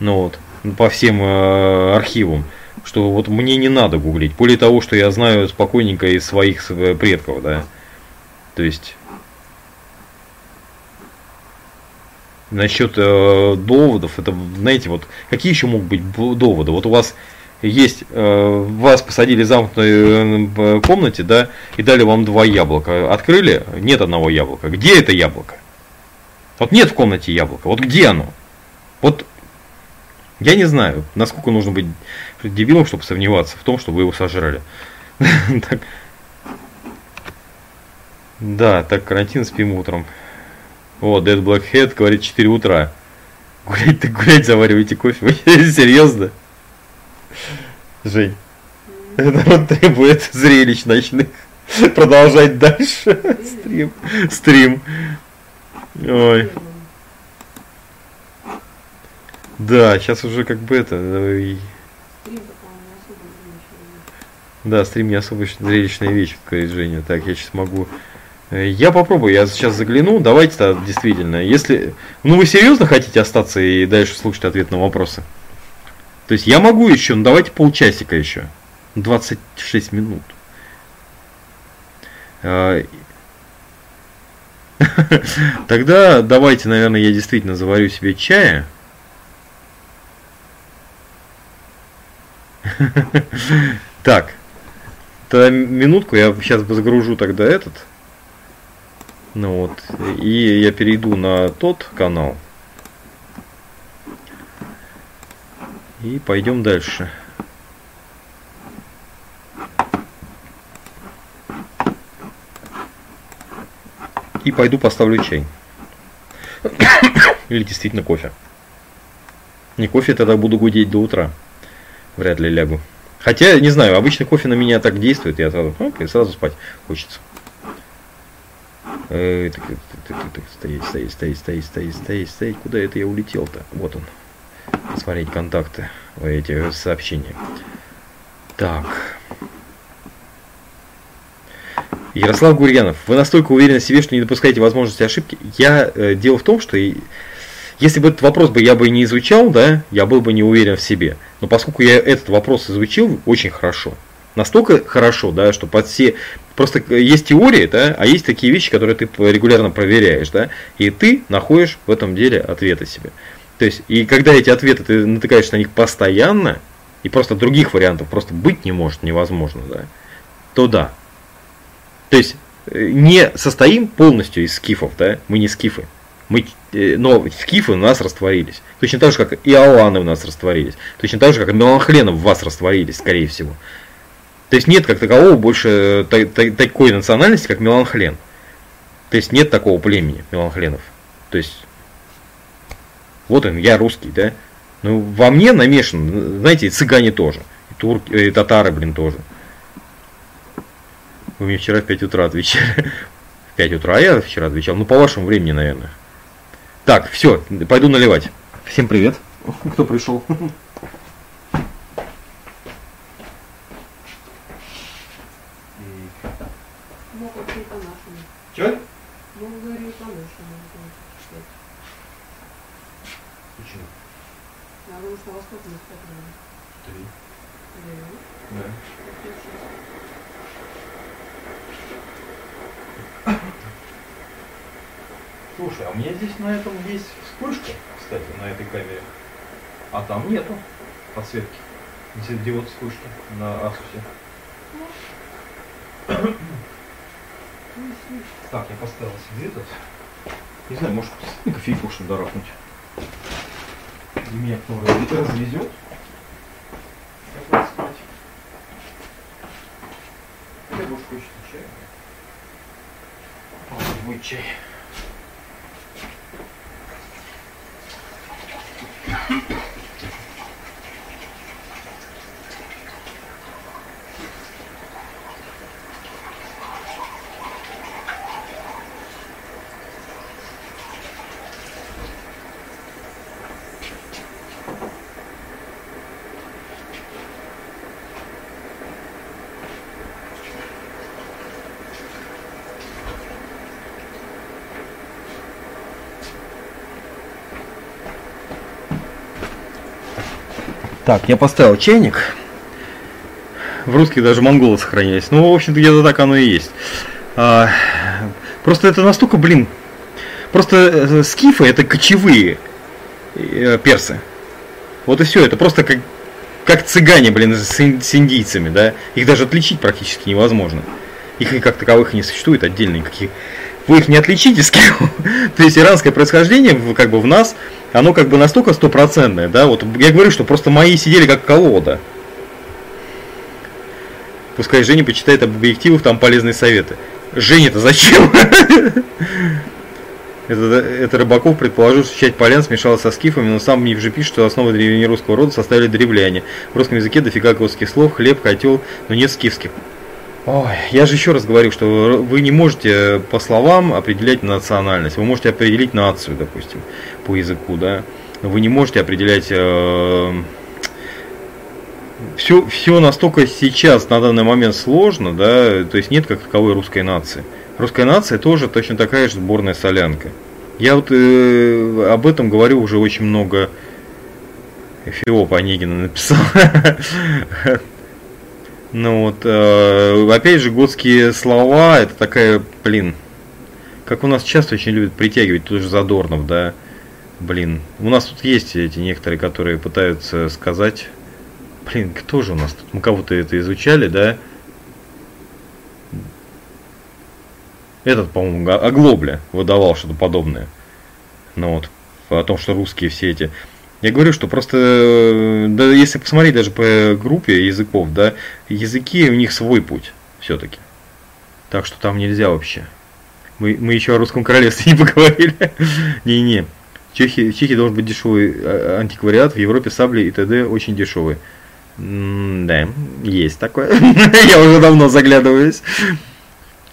Speaker 2: Ну вот, по всем э, архивам. Что вот мне не надо гуглить. Более того, что я знаю спокойненько из своих э, предков, да. То есть насчет э, доводов, это, знаете, вот какие еще могут быть доводы? Вот у вас есть, э, вас посадили в замкнутой э, комнате, да, и дали вам два яблока. Открыли, нет одного яблока. Где это яблоко? Вот нет в комнате яблока. Вот где оно? Вот я не знаю, насколько нужно быть дебилом, чтобы сомневаться в том, что вы его сожрали. Да, так карантин спим утром. О, Dead Blackhead говорит 4 утра. Гулять так гулять, заваривайте кофе. Серьезно? Жень. Народ требует зрелищ ночных. Продолжать дальше. Стрим. Стрим. Ой. Да, сейчас уже как бы это. Да, стрим не особо зрелищная вещь, говорит Женя. Так, я сейчас могу Э, я попробую, я сейчас загляну. Давайте то действительно. Если. Ну вы серьезно хотите остаться и дальше слушать ответ на вопросы? То есть я могу еще, ну давайте полчасика еще. 26 минут. Э, тогда давайте, наверное, я действительно заварю себе чая. Так. Тогда минутку, я сейчас загружу тогда этот. Ну вот, и я перейду на тот канал. И пойдем дальше. И пойду поставлю чай. Или действительно кофе. Не кофе, тогда буду гудеть до утра. Вряд ли лягу. Хотя, не знаю, обычно кофе на меня так действует, я сразу, оп, и сразу спать хочется. Э, так, так, так, так, стоять, стоять, стоять, стоять, стоять, стоять, стоять. Куда это я улетел-то? Вот он. Посмотреть контакты, эти сообщения. Так. Ярослав Гурьянов, вы настолько уверены в себе, что не допускаете возможности ошибки. Я э, дело в том, что и, если бы этот вопрос бы я бы не изучал, да, я был бы не уверен в себе. Но поскольку я этот вопрос изучил очень хорошо, настолько хорошо, да, что под все просто есть теории, да, а есть такие вещи, которые ты регулярно проверяешь, да, и ты находишь в этом деле ответы себе. То есть, и когда эти ответы ты натыкаешься на них постоянно, и просто других вариантов просто быть не может, невозможно, да, то да, то есть э, не состоим полностью из скифов, да, мы не скифы. Мы, э, но скифы у нас растворились. Точно так же, как и аланы у нас растворились. Точно так же, как и меланхлены в вас растворились, скорее всего. То есть нет как такового больше э, такой национальности, как меланхлен. То есть нет такого племени меланхленов. То есть вот он, я русский, да. Ну, во мне намешан, знаете, и цыгане тоже. И турки, и татары, блин, тоже. Вы мне вчера в 5 утра отвечали. В 5 утра я вчера отвечал. Ну, по вашему времени, наверное. Так, все, пойду наливать. Всем привет. Кто пришел? Че? Ну, говорю, по-нашему. Почему? Надо, что во сколько мы Три. Три? Да. Слушай, а у меня здесь на этом есть вспышка, кстати, на этой камере. А там нету подсветки. Диод вспышки на Asus. Так, я поставил себе этот. Не знаю, может кофейку что дорахнуть. И меня кто развезет. Я спать. Больше хочется чая. Мой чай. Так, я поставил чайник. В русских даже монголы сохранялись. Ну, в общем-то, где-то так оно и есть. А, просто это настолько, блин, просто э, скифы это кочевые э, персы. Вот и все, это просто как, как цыгане, блин, с, с индийцами, да. Их даже отличить практически невозможно. Их как таковых не существует отдельно никаких. Вы их не отличите с. То есть иранское происхождение как бы в нас оно как бы настолько стопроцентное, да, вот я говорю, что просто мои сидели как колода. Пускай Женя почитает об объективах, там полезные советы. Женя-то зачем? Это, это Рыбаков предположил, что часть полян смешалась со скифами, но сам Нив же пишет, что основы древнерусского рода составили древляне. В русском языке дофига готских слов, хлеб, котел, но нет скифских. Ой, я же еще раз говорю, что вы не можете по словам определять национальность, вы можете определить нацию, допустим, по языку, да, вы не можете определять э, все, все настолько сейчас на данный момент сложно, да, то есть нет как таковой русской нации. Русская нация тоже точно такая же сборная солянка. Я вот э, об этом говорю уже очень много. Фиоп Онегина написал. Ну вот, э, опять же, готские слова, это такая, блин, как у нас часто очень любят притягивать тоже Задорнов, да, блин. У нас тут есть эти некоторые, которые пытаются сказать, блин, кто же у нас тут, мы кого-то это изучали, да, этот, по-моему, Оглобля выдавал что-то подобное. Ну вот, о том, что русские все эти я говорю, что просто, э, да, если посмотреть даже по группе языков, да, языки у них свой путь все-таки. Так что там нельзя вообще. Мы, мы еще о русском королевстве не поговорили. Не-не. Чехии, Чехии должен быть дешевый а, антиквариат, в Европе сабли и т.д. очень дешевые. Да, есть такое. Я уже давно заглядываюсь.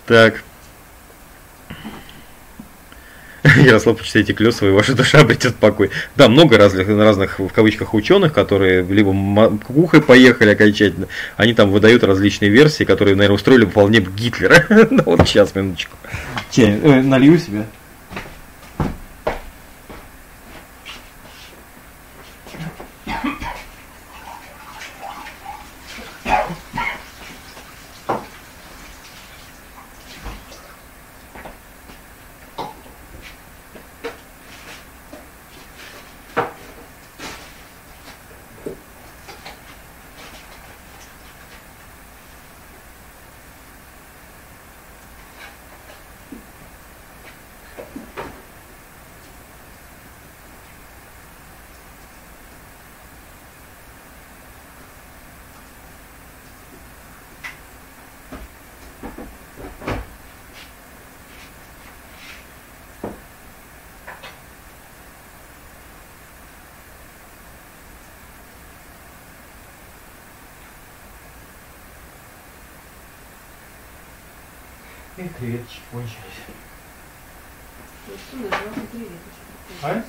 Speaker 2: Так. Ярослав, почитайте Клёсова, и ваша душа обретет покой. Да, много разных, разных в кавычках ученых, которые либо кукухой поехали окончательно, они там выдают различные версии, которые, наверное, устроили вполне Гитлера. Ну вот сейчас, минуточку. Чай, э, налью себе. И креветочки кончились. А?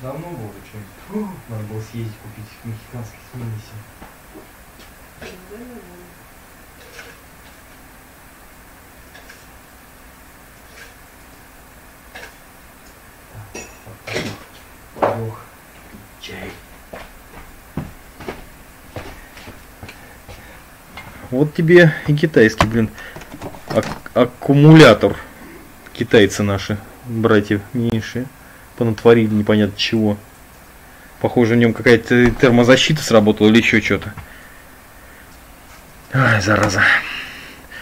Speaker 2: Давно было что-нибудь. Надо было съездить купить мексиканский смеси. Ох, чай. Вот тебе и китайский, блин, ак- аккумулятор. Китайцы наши, братья меньшие, понатворили непонятно чего. Похоже, в нем какая-то термозащита сработала или еще что-то. Ай, зараза.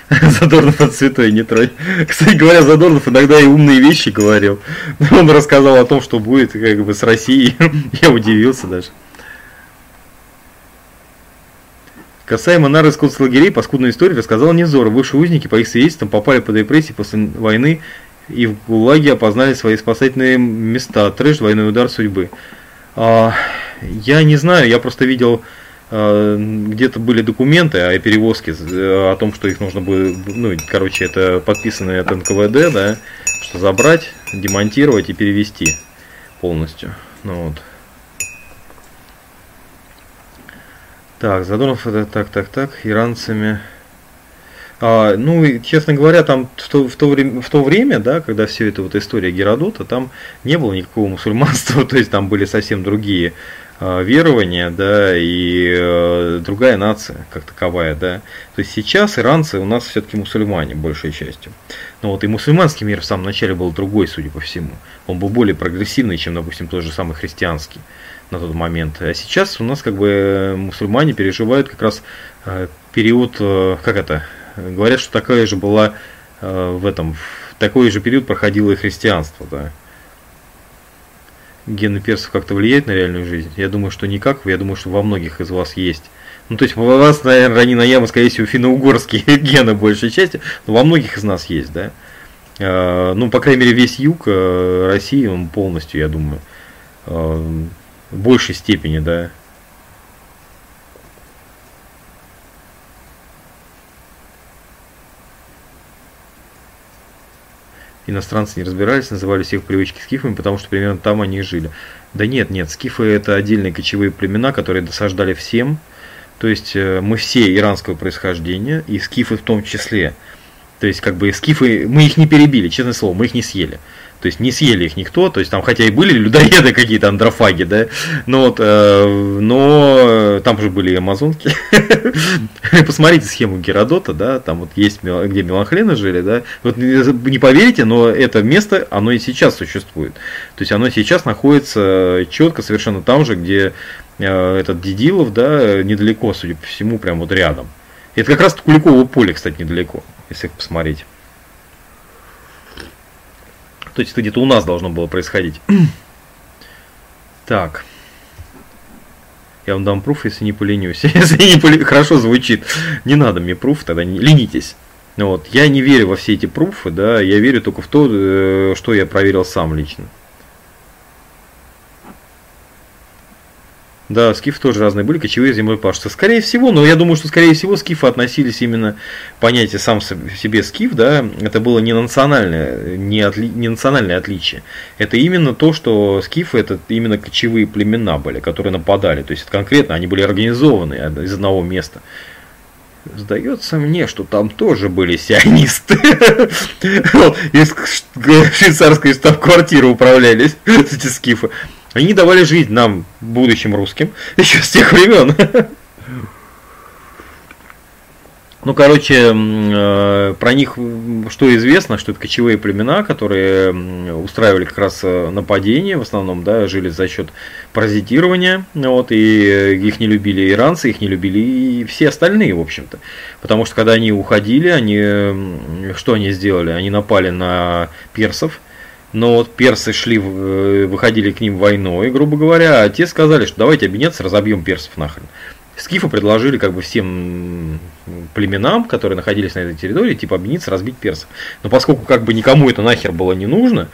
Speaker 2: Задорнов от святой не тронь. Кстати говоря, Задорнов иногда и умные вещи говорил. Он рассказал о том, что будет как бы с Россией. Я удивился даже. Касаемо нары из концлагерей, паскудную историю рассказал Невзор. Бывшие узники, по их свидетельствам, попали под репрессии после войны и в ГУЛАГе опознали свои спасательные места. Трэш, двойной удар судьбы. А, я не знаю, я просто видел, а, где-то были документы о перевозке, э, о том, что их нужно было, ну, короче, это подписано от НКВД, да, что забрать, демонтировать и перевести полностью. Ну вот. Так, Задорнов, это так, так, так, иранцами. А, ну, и, честно говоря, там в то, в, то время, в то время, да, когда все это вот история Геродота, там не было никакого мусульманства, то есть там были совсем другие а, верования, да, и а, другая нация как таковая, да. То есть сейчас иранцы у нас все-таки мусульмане, большей частью. Но вот и мусульманский мир в самом начале был другой, судя по всему. Он был более прогрессивный, чем, допустим, тот же самый христианский на тот момент. А сейчас у нас как бы мусульмане переживают как раз э, период, э, как это, говорят, что такая же была э, в этом, в такой же период проходило и христианство, да. Гены персов как-то влияют на реальную жизнь? Я думаю, что никак, я думаю, что во многих из вас есть. Ну, то есть, у вас, наверное, Ранина Яма, скорее всего, финно-угорские гены большей части, но во многих из нас есть, да. Ну, по крайней мере, весь юг России, он полностью, я думаю, в большей степени, да. Иностранцы не разбирались, называли всех привычки скифами, потому что примерно там они и жили. Да нет, нет, скифы это отдельные кочевые племена, которые досаждали всем. То есть э, мы все иранского происхождения, и скифы в том числе. То есть как бы скифы, мы их не перебили, честное слово, мы их не съели. То есть не съели их никто, то есть там хотя и были людоеды какие-то, андрофаги, да, но вот, э, но там же были и амазонки. Посмотрите схему Геродота, да, там вот есть, где меланхлены жили, да, вот не поверите, но это место, оно и сейчас существует. То есть оно сейчас находится четко совершенно там же, где э, этот Дедилов, да, недалеко, судя по всему, прям вот рядом. Это как раз Куликово поле, кстати, недалеко, если посмотреть. То есть это где-то у нас должно было происходить. так. Я вам дам пруф, если не поленюсь. если не поле... Хорошо звучит. Не надо мне пруф, тогда не ленитесь. Вот. Я не верю во все эти пруфы, да, я верю только в то, э, что я проверил сам лично. Да, скифы тоже разные были, кочевые землепашцы. Скорее всего, но я думаю, что скорее всего скифы относились именно понятие сам себе скиф, да, это было не национальное, не, отли, не национальное отличие. Это именно то, что скифы это именно кочевые племена были, которые нападали. То есть конкретно они были организованы из одного места. Сдается мне, что там тоже были сионисты. Из швейцарской штаб-квартиры управлялись эти скифы. Они давали жизнь нам, будущим русским, еще с тех времен. Ну, короче, э, про них что известно, что это кочевые племена, которые устраивали как раз э, нападения, в основном, да, жили за счет паразитирования, вот, и их не любили иранцы, их не любили и все остальные, в общем-то. Потому что когда они уходили, они, что они сделали? Они напали на персов, но вот персы шли, э, выходили к ним войной, грубо говоря, а те сказали, что давайте объединяться, разобьем персов нахрен. Скифы предложили как бы всем племенам, которые находились на этой территории, типа объединиться, разбить персов. Но поскольку как бы никому это нахер было не нужно,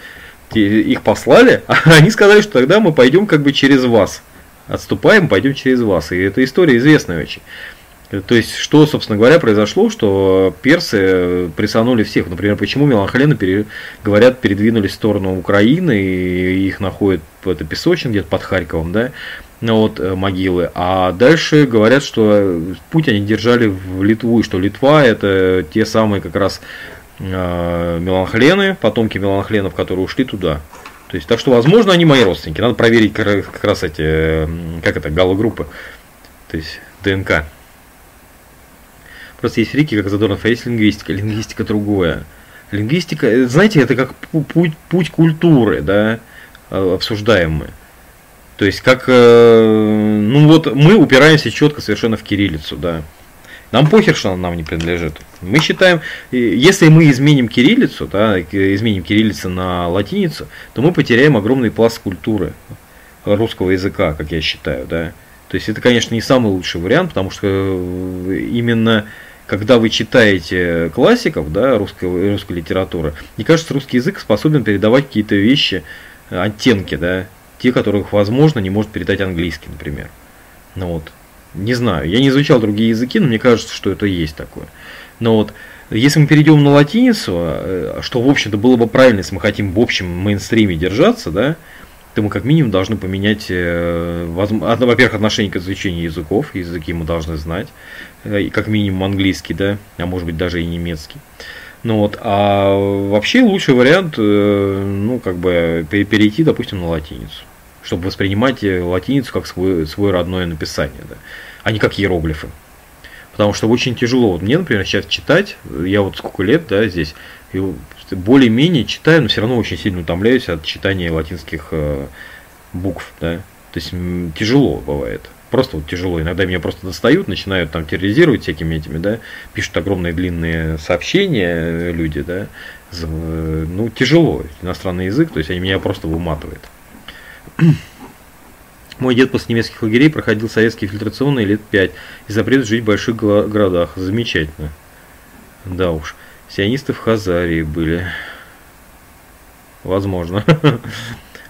Speaker 2: их послали, а они сказали, что тогда мы пойдем как бы через вас. Отступаем, пойдем через вас. И эта история известная очень. То есть, что, собственно говоря, произошло, что персы присанули всех. Например, почему меланхолены, пере, говорят, передвинулись в сторону Украины, и их находят это песочен где-то под Харьковом, да, вот э, могилы. А дальше говорят, что путь они держали в Литву, и что Литва это те самые как раз э, меланхлены, потомки меланхленов, которые ушли туда. То есть, так что, возможно, они мои родственники. Надо проверить как раз эти, как это, галлогруппы, то есть ДНК. Просто есть фрики, как Задорнов, а есть лингвистика. Лингвистика другое. Лингвистика, э, знаете, это как путь, путь культуры, да, э, обсуждаемый. То есть, как, э, ну вот, мы упираемся четко совершенно в кириллицу, да. Нам похер, что она нам не принадлежит. Мы считаем, если мы изменим кириллицу, да, изменим кириллицу на латиницу, то мы потеряем огромный пласт культуры русского языка, как я считаю, да. То есть это, конечно, не самый лучший вариант, потому что именно когда вы читаете классиков да, русской, русской литературы, мне кажется, русский язык способен передавать какие-то вещи, оттенки, да, те, которых, возможно, не может передать английский, например. Ну вот, не знаю, я не изучал другие языки, но мне кажется, что это есть такое. Но вот, если мы перейдем на латиницу, э, что, в общем-то, было бы правильно, если мы хотим в общем мейнстриме держаться, да, то мы как минимум должны поменять, э, во-первых, отношение к изучению языков, языки мы должны знать, э, как минимум английский, да, а может быть даже и немецкий. Ну вот, а вообще лучший вариант, э, ну, как бы перейти, допустим, на латиницу, чтобы воспринимать латиницу как свой, свой родное написание, да, а не как иероглифы. Потому что очень тяжело. Вот мне, например, сейчас читать, я вот сколько лет, да, здесь, и более-менее читаю, но все равно очень сильно утомляюсь от читания латинских э, букв, да. То есть тяжело бывает. Просто вот тяжело. Иногда меня просто достают, начинают там терроризировать всякими этими, да, пишут огромные длинные сообщения э, люди, да. Э, ну, тяжело. Иностранный язык, то есть они меня просто выматывают. Мой дед после немецких лагерей проходил советские фильтрационные лет 5 и запрет жить в больших городах. Замечательно. Да уж. Сионисты в Хазарии были. Возможно.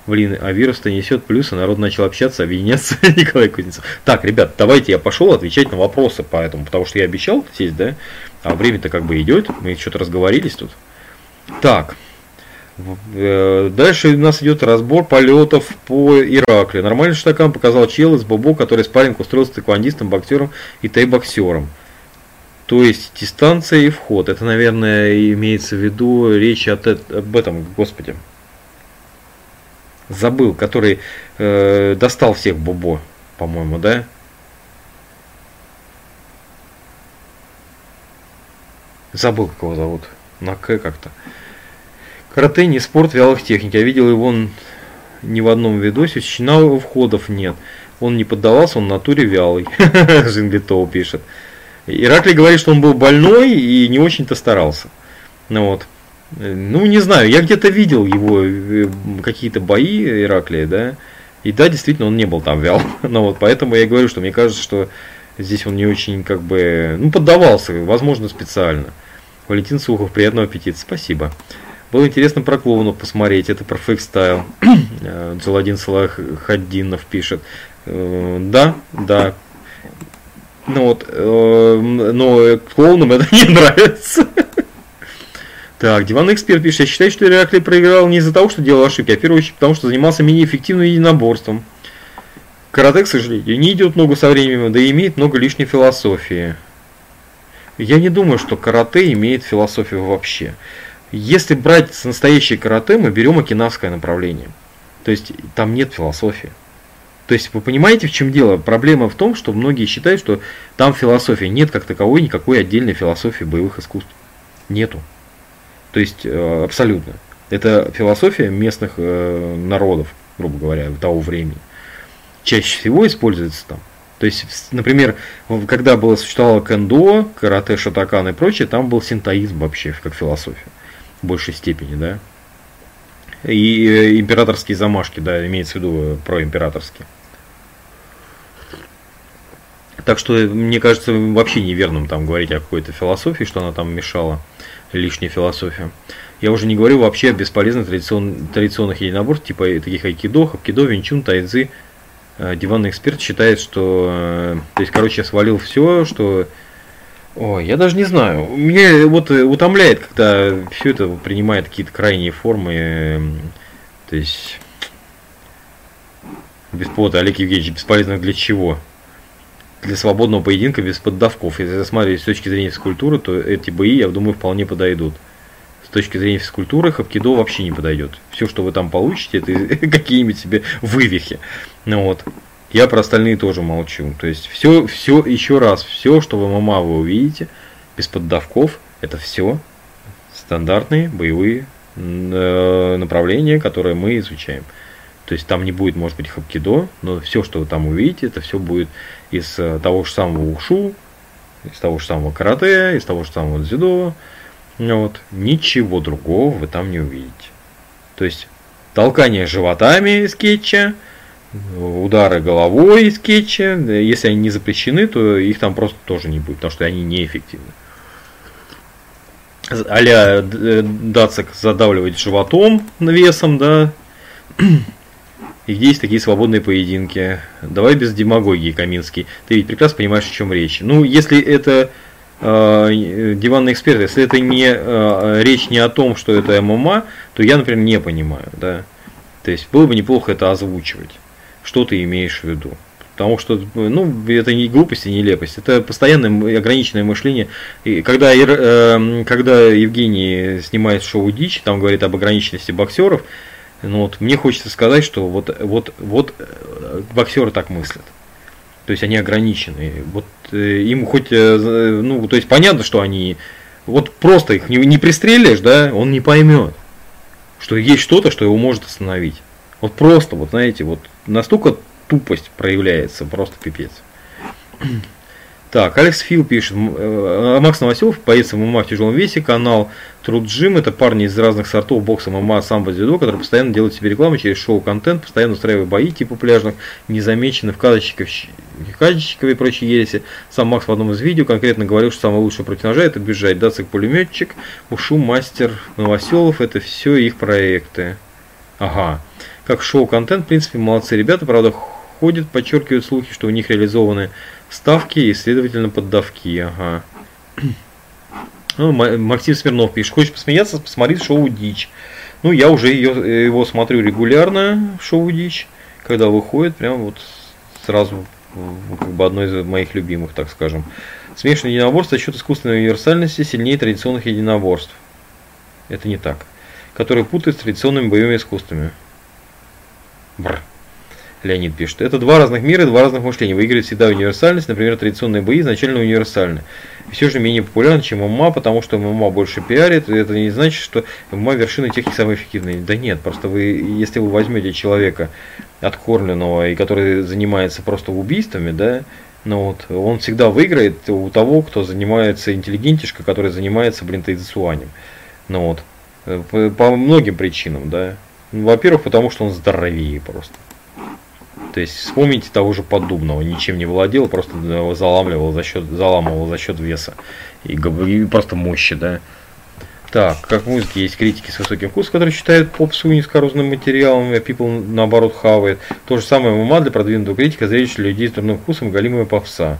Speaker 2: Блин, а вирус-то несет плюсы, народ начал общаться, объединяться, Николай Кузнецов. Так, ребят, давайте я пошел отвечать на вопросы по этому, потому что я обещал сесть, да? А время-то как бы идет, мы что-то разговорились тут. Так, э, Дальше у нас идет разбор полетов по Иракле. Нормальный штакам показал чел из Бобо, который спарринг устроился тэквондистом, боксером и тай-боксером. То есть дистанция и вход. Это, наверное, имеется в виду речь от, об этом, господи. Забыл, который э, достал всех Бобо, по-моему, да? Забыл, как его зовут. На К как-то. Карате не спорт вялых техник. Я видел его ни в одном видосе. Чина входов нет. Он не поддавался, он в натуре вялый. Жинглитоу пишет. Ираклий говорит, что он был больной и не очень-то старался. Ну вот. Ну, не знаю, я где-то видел его э, какие-то бои Ираклия, да, и да, действительно, он не был там вял. Но вот поэтому я говорю, что мне кажется, что здесь он не очень как бы, ну, поддавался, возможно, специально. Валентин Сухов, приятного аппетита, спасибо. Было интересно про клоунов посмотреть, это про фейк стайл. Джаладин Салахаддинов пишет. Э, да, да. Ну вот, э, но клоунам это не нравится. Так, диванный эксперт пишет, я считаю, что Иракли проиграл не из-за того, что делал ошибки, а в первую очередь потому, что занимался менее эффективным единоборством. Карате, к сожалению, не идет много со временем, да и имеет много лишней философии. Я не думаю, что карате имеет философию вообще. Если брать настоящее карате, мы берем окинавское направление. То есть там нет философии. То есть вы понимаете, в чем дело? Проблема в том, что многие считают, что там философия. Нет как таковой никакой отдельной философии боевых искусств. Нету. То есть э, абсолютно. Это философия местных э, народов, грубо говоря, того времени. Чаще всего используется там. То есть, например, когда было существовало кендо, карате, шатакан и прочее, там был синтоизм вообще, как философия. В большей степени, да. И э, императорские замашки, да, имеется в виду про императорские. Так что, мне кажется, вообще неверным там говорить о какой-то философии, что она там мешала лишняя философия. Я уже не говорю вообще о бесполезных традицион, традиционных единоборств, типа таких айкидо, хапкидо, винчун, тайцзи. Э, диванный эксперт считает, что... Э, то есть, короче, я свалил все, что... Ой, я даже не знаю. Меня вот утомляет, когда все это принимает какие-то крайние формы. То есть... Без повода, Олег Евгеньевич, бесполезно для чего? Для свободного поединка без поддавков. Если рассматривать с точки зрения физкультуры, то эти бои, я думаю, вполне подойдут. С точки зрения физкультуры хапкидо вообще не подойдет. Все, что вы там получите, это какие-нибудь себе вывихи. Ну вот. Я про остальные тоже молчу. То есть все, все, еще раз, все, что в ММА вы увидите, без поддавков, это все стандартные боевые э, направления, которые мы изучаем. То есть там не будет, может быть, хапкидо, но все, что вы там увидите, это все будет из э, того же самого ушу, из того же самого карате, из того же самого дзюдо. Вот. Ничего другого вы там не увидите. То есть толкание животами из кетча, удары головой из кетча. Если они не запрещены, то их там просто тоже не будет, потому что они неэффективны. Аля э, Дацик задавливать животом весом, да, и где есть такие свободные поединки. Давай без демагогии, Каминский. Ты ведь прекрасно понимаешь, о чем речь. Ну, если это э, диванный эксперт, если это не э, речь не о том, что это ММА, то я, например, не понимаю, да. То есть было бы неплохо это озвучивать. Что ты имеешь в виду? Потому что, ну, это не глупость и нелепость, это постоянное ограниченное мышление. И когда, э, когда Евгений снимает шоу «Дичь», там говорит об ограниченности боксеров, ну вот мне хочется сказать, что вот, вот, вот э, боксеры так мыслят. То есть они ограничены. Вот э, им хоть, э, ну, то есть понятно, что они, вот просто их не, не пристрелишь, да, он не поймет, что есть что-то, что его может остановить. Вот просто, вот знаете, вот настолько тупость проявляется, просто пипец. Так, Алекс Фил пишет, э, Макс Новоселов, боец ММА в тяжелом весе, канал Труд Джим, это парни из разных сортов бокса, ММА, самбо, дзюдо, которые постоянно делают себе рекламу через шоу-контент, постоянно устраивая бои типа пляжных, незамеченных кадочников, кадочников и прочие ереси. Сам Макс в одном из видео конкретно говорил, что самое лучшее против ножа это бежать, Дацик пулеметчик, Ушу, Мастер, Новоселов, это все их проекты. Ага. Как шоу-контент, в принципе, молодцы ребята, правда, ходят, подчеркивают слухи, что у них реализованы ставки и, следовательно, поддавки. Ага. Ну, Максим Смирнов пишет, хочешь посмеяться, посмотри шоу «Дичь». Ну, я уже ее, его смотрю регулярно, шоу «Дичь», когда выходит, прям вот сразу как бы одно из моих любимых, так скажем. Смешанное единоборство за счет искусственной универсальности сильнее традиционных единоборств. Это не так. Которые путают с традиционными боевыми искусствами. Бррр. Леонид пишет. Это два разных мира, два разных мышления. Выигрывает всегда универсальность. Например, традиционные бои изначально универсальны. И все же менее популярны, чем ММА, потому что ММА больше пиарит. И это не значит, что ММА вершина техники самые эффективные. Да нет, просто вы, если вы возьмете человека откормленного и который занимается просто убийствами, да, ну вот, он всегда выиграет у того, кто занимается интеллигентишка, который занимается, блин, тайцуанем. Ну вот, э, по, по многим причинам, да. Во-первых, потому что он здоровее просто. То есть вспомните того же Поддубного, ничем не владел, просто заламливал за счет, заламывал за счет веса и, и просто мощи, да. Так, как в музыке есть критики с высоким вкусом, которые считают попсу низкорусным материалом, а people наоборот хавает. То же самое ММА для продвинутого критика, зрелище людей с трудным вкусом, галимая попса.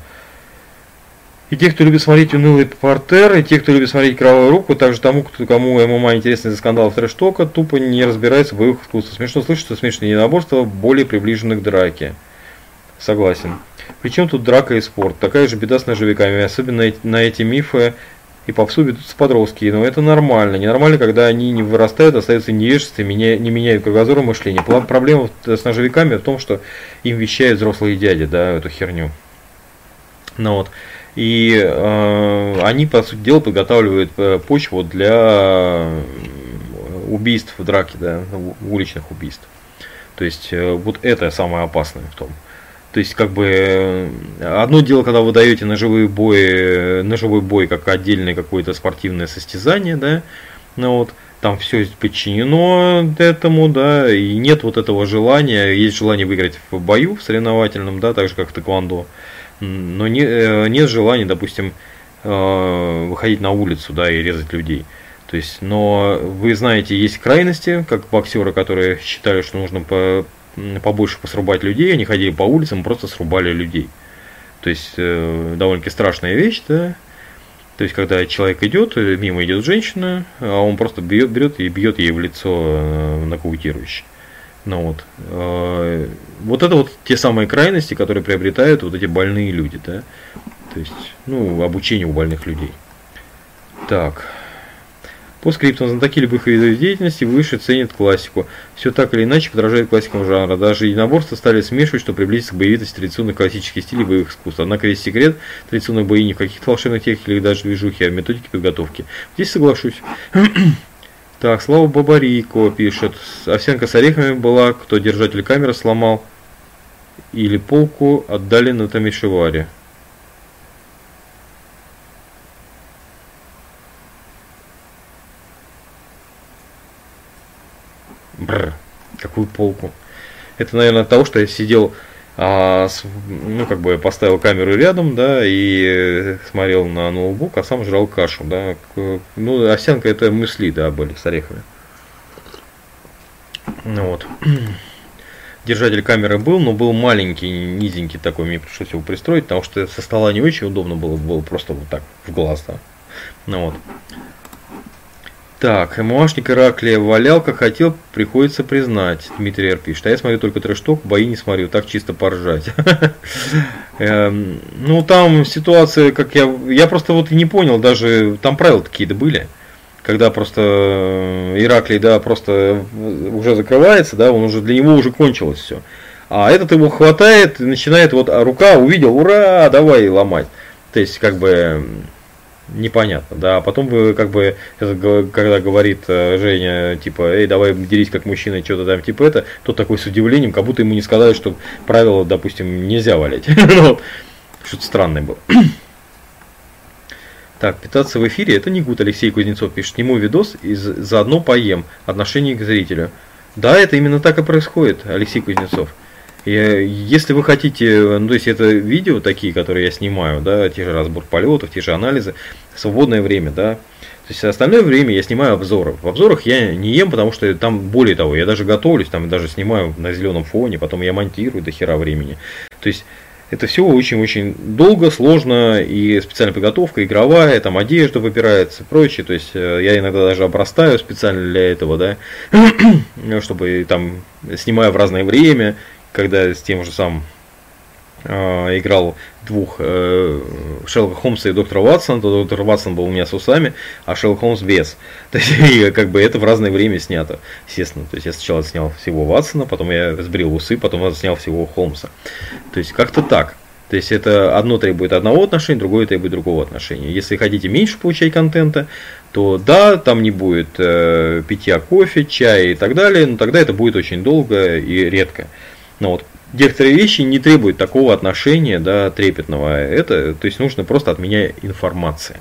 Speaker 2: И те, кто любит смотреть унылый портер, и те, кто любит смотреть кровавую руку, также тому, кто, кому ММА интересно из-за скандалов трэш-тока, тупо не разбирается в боевых искусствах. Смешно слышать, что смешные единоборства более приближены к драке. Согласен. Причем тут драка и спорт? Такая же беда с ножевиками, особенно на эти мифы и попсу ведутся подростки, но это нормально. Ненормально, когда они не вырастают, остаются невежественны, меня, не меняют кругозор и мышление. Проблема с ножевиками в том, что им вещают взрослые дяди, да, эту херню. Ну вот. И э, они, по сути дела, подготавливают э, почву для убийств в драке, да, уличных убийств. То есть э, вот это самое опасное в том. То есть, как бы, одно дело, когда вы даете ножевые бои, ножевой бой как отдельное какое-то спортивное состязание, да, ну вот, там все подчинено этому, да, и нет вот этого желания, есть желание выиграть в бою в соревновательном, да, так же как в тэквондо, но не, э, нет желания, допустим, э, выходить на улицу, да, и резать людей. То есть, но вы знаете, есть крайности, как боксеры, которые считали, что нужно по, побольше посрубать людей, они ходили по улицам, просто срубали людей. То есть, э, довольно-таки страшная вещь, да. То есть, когда человек идет, мимо идет женщина, а он просто бьет, берет и бьет ей в лицо нокаутирующе. Ну вот. Э, вот это вот те самые крайности, которые приобретают вот эти больные люди, да. То есть, ну, обучение у больных людей. Так. По скриптам знатоки любых видов деятельности выше ценят классику. Все так или иначе подражает классикам жанра. Даже единоборства стали смешивать, чтобы приблизиться к боевитости традиционных классических стилей боевых искусств. Однако весь секрет традиционных бои не в каких-то волшебных техниках или даже движухи, а в методике подготовки. Здесь соглашусь. Так, Слава Бабарико пишет. Овсянка с орехами была, кто держатель камеры сломал. Или полку отдали на Тамишеваре. Бррр, какую полку? Это, наверное, от того, что я сидел а, ну, как бы поставил камеру рядом, да, и смотрел на ноутбук, а сам жрал кашу, да. Ну, овсянка это мысли, да, были с орехами. Ну вот. Держатель камеры был, но был маленький, низенький такой, мне пришлось его пристроить, потому что со стола не очень удобно было, было просто вот так, в глаз, да. Ну вот. Так, МУАшник Ираклия валял, как хотел, приходится признать. Дмитрий Р. пишет. А я смотрю только трешток, бои не смотрю, так чисто поржать. Эм, ну, там ситуация, как я... Я просто вот не понял, даже там правила такие-то были. Когда просто э, Ираклий, да, просто уже закрывается, да, он уже для него уже кончилось все. А этот его хватает начинает, вот а рука увидел, ура, давай ломать. То есть, как бы, непонятно, да, а потом вы как бы, когда говорит э, Женя, типа, эй, давай дерись как мужчина, что-то там, типа это, то такой с удивлением, как будто ему не сказали, что правило, допустим, нельзя валять. Ну, что-то странное было. Так, питаться в эфире это не гуд, Алексей Кузнецов пишет. Сниму видос и заодно поем. Отношение к зрителю. Да, это именно так и происходит, Алексей Кузнецов. И если вы хотите, ну, то есть это видео такие, которые я снимаю, да, те же разбор полетов, те же анализы, свободное время, да, то есть остальное время я снимаю обзоры. В обзорах я не ем, потому что там, более того, я даже готовлюсь, там даже снимаю на зеленом фоне, потом я монтирую до хера времени. То есть это все очень-очень долго, сложно, и специальная подготовка, игровая, там одежда выбирается, прочее. То есть э, я иногда даже обрастаю специально для этого, да, чтобы там снимаю в разное время, когда с тем же самым э, играл двух э, Шерлока Холмса и доктора Ватсона, то доктор Ватсон был у меня с усами, а Шерлок Холмс без. То есть, и, как бы это в разное время снято, естественно. То есть я сначала снял всего Ватсона, потом я сбрил усы, потом снял всего Холмса. То есть как-то так. То есть это одно требует одного отношения, другое требует другого отношения. Если хотите меньше получать контента, то да, там не будет э, питья кофе, чая и так далее, но тогда это будет очень долго и редко. Но вот некоторые вещи не требуют такого отношения, да, трепетного. Это, то есть нужно просто от меня информация.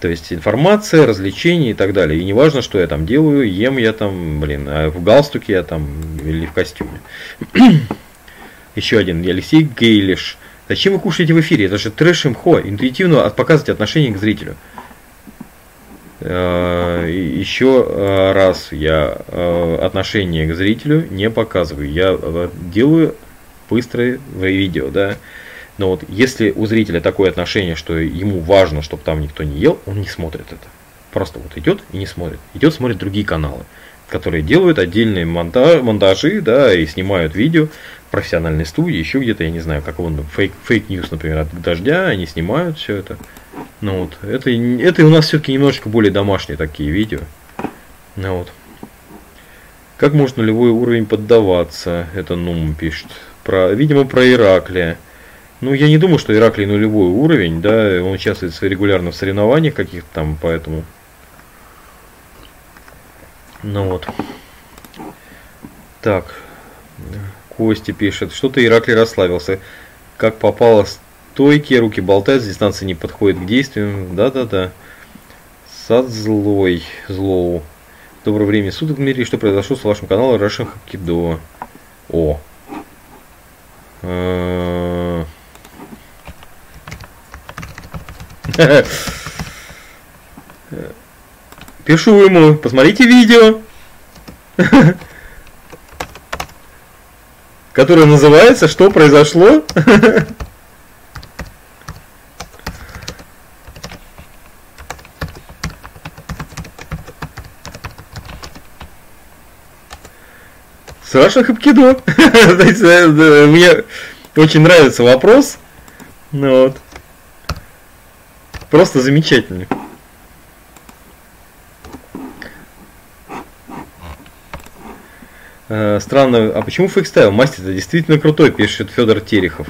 Speaker 2: То есть информация, развлечения и так далее. И не важно, что я там делаю, ем я там, блин, а в галстуке я там или в костюме. Еще один, Алексей Гейлиш. Зачем вы кушаете в эфире? Это же трэш имхо, интуитивно показывать отношение к зрителю. Э, еще э, раз я э, отношение к зрителю не показываю. Я делаю быстрое видео, да. Но вот если у зрителя такое отношение, что ему важно, чтобы там никто не ел, он не смотрит это. Просто вот идет и не смотрит. Идет, смотрит другие каналы, которые делают отдельные монтаж, монтажи, да, и снимают видео, профессиональные студии, еще где-то, я не знаю, как он, фейк, fake news, например, от Дождя, они снимают все это. Ну вот, это, это у нас все-таки немножечко более домашние такие видео. Ну вот. Как можно нулевой уровень поддаваться? Это Нум пишет. Про, видимо, про Ираклия. Ну, я не думаю, что Ираклий нулевой уровень, да, он участвует регулярно в соревнованиях каких-то там, поэтому... Ну вот. Так. Кости пишет. Что-то Ираклий расслабился. Как попало стойкие, руки болтают, дистанция не подходит к действиям. Да-да-да. Сад злой, злоу. Доброго времени суток, Дмитрий. Что произошло с вашим каналом Russian Hapkido? О. Э. Пишу ему, посмотрите видео, которое называется «Что произошло?» Саша Хапкидо. Э, мне очень нравится вопрос. Ну вот. Просто замечательный. Э, странно, а почему fake style? Мастер это действительно крутой, пишет Федор Терехов.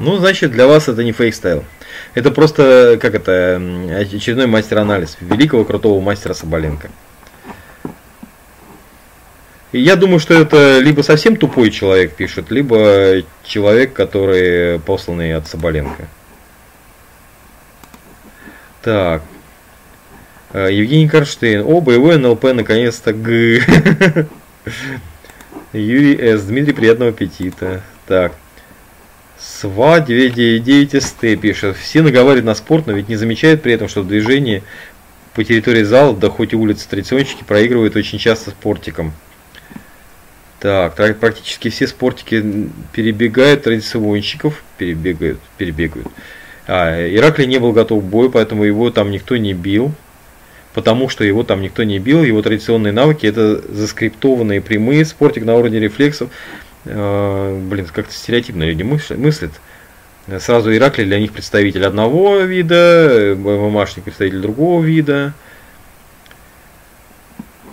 Speaker 2: Ну, значит, для вас это не fake style. Это просто, как это, очередной мастер-анализ великого крутого мастера Соболенко. Я думаю, что это либо совсем тупой человек пишет, либо человек, который посланный от Соболенко. Так. Э, Евгений Карштейн. О, боевой НЛП наконец-то Г. Юрий С. Дмитрий, приятного аппетита. Так. СВА 999 СТ пишет. Все наговаривают на спорт, но ведь не замечают при этом, что движение по территории зала, да хоть и улицы традиционщики, проигрывают очень часто спортикам. Так, практически все спортики перебегают традиционщиков, перебегают, перебегают. А, Ираклий не был готов к бою, поэтому его там никто не бил. Потому что его там никто не бил, его традиционные навыки это заскриптованные прямые, спортик на уровне рефлексов. Э, блин, как-то стереотипно люди мыслят. Сразу Ираклий для них представитель одного вида, ММАшник представитель другого вида.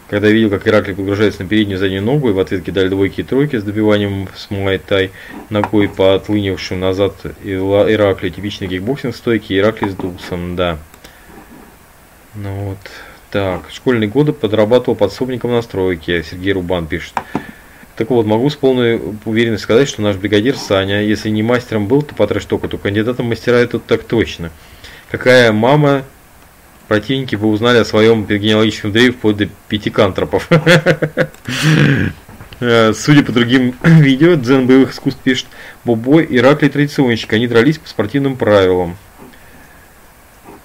Speaker 2: Когда видел, как Ираклий погружается на переднюю заднюю ногу и в ответ кидали двойки и тройки с добиванием с Муайтай ногой по отлынившим назад Ираклию, типичный кикбоксинг стойки, Ираклий с дусом, да. Ну вот. Так, школьные годы подрабатывал подсобником на стройке, Сергей Рубан пишет. Так вот, могу с полной уверенностью сказать, что наш бригадир Саня, если не мастером был, то по трэш-току, то кандидатом мастера тут так точно. Какая мама, противники бы узнали о своем генеалогическом древе вплоть до пяти кантропов. Э, судя по другим видео, Дзен боевых искусств пишет, Бобой и Ираклий традиционщик, они дрались по спортивным правилам.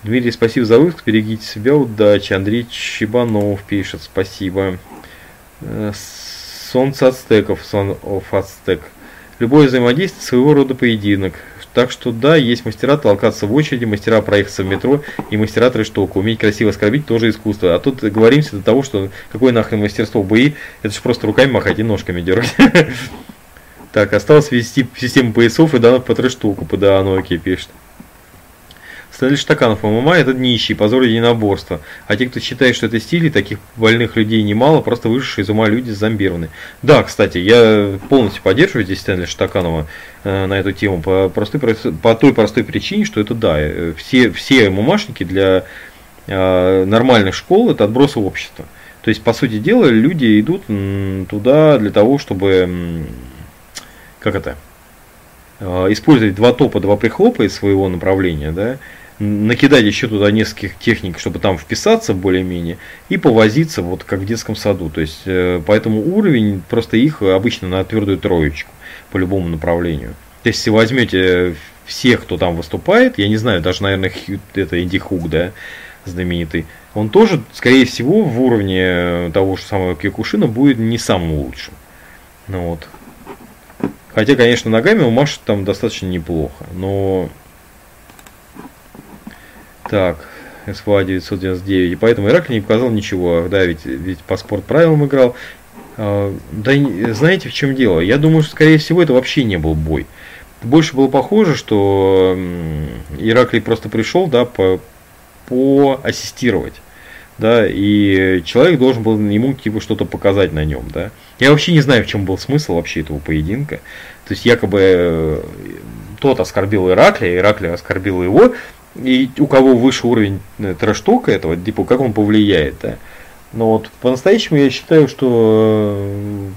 Speaker 2: Дмитрий, спасибо за выпуск, берегите себя, удачи. Андрей Чебанов пишет, спасибо. Солнце ацтеков, Son of Aztec. Любое взаимодействие своего рода поединок. Так что да, есть мастера толкаться в очереди, мастера проехаться в метро и мастера трэш-толка. Уметь красиво оскорбить тоже искусство. А тут говоримся до того, что какое нахрен мастерство бои, это же просто руками махать и ножками дергать. Так, осталось ввести систему поясов и данных по трэш-толку, по да, оно окей пишет. Стали Штаканов ММА это нищий, позор единоборства. А те, кто считает, что это стиль, таких больных людей немало, просто вышедшие из ума люди зомбированы. Да, кстати, я полностью поддерживаю здесь Стэнли Штаканова э, на эту тему по, простой, по той простой причине, что это да, э, все, все ММАшники для э, нормальных школ это отбросы общества. То есть, по сути дела, люди идут туда для того, чтобы, как это, э, использовать два топа, два прихлопа из своего направления, да, накидать еще туда нескольких техник, чтобы там вписаться более-менее, и повозиться вот как в детском саду. То есть, э, поэтому уровень просто их обычно на твердую троечку по любому направлению. То есть, если возьмете всех, кто там выступает, я не знаю, даже, наверное, это Инди Хук, да, знаменитый, он тоже, скорее всего, в уровне того же самого Кикушина будет не самым лучшим. Ну вот. Хотя, конечно, ногами у Маши там достаточно неплохо, но... Так, СВА 999, и поэтому Иракли не показал ничего, да, ведь, ведь по спорт правилам играл. А, да, знаете, в чем дело? Я думаю, что, скорее всего, это вообще не был бой. Больше было похоже, что Ираклий просто пришел, да, по, поассистировать да, и человек должен был ему типа что-то показать на нем, да. Я вообще не знаю, в чем был смысл вообще этого поединка. То есть якобы э, тот оскорбил Ираклия, Ираклия оскорбил его, и у кого выше уровень э, трэш-тока этого, типа, как он повлияет, да. Но вот по-настоящему я считаю, что э,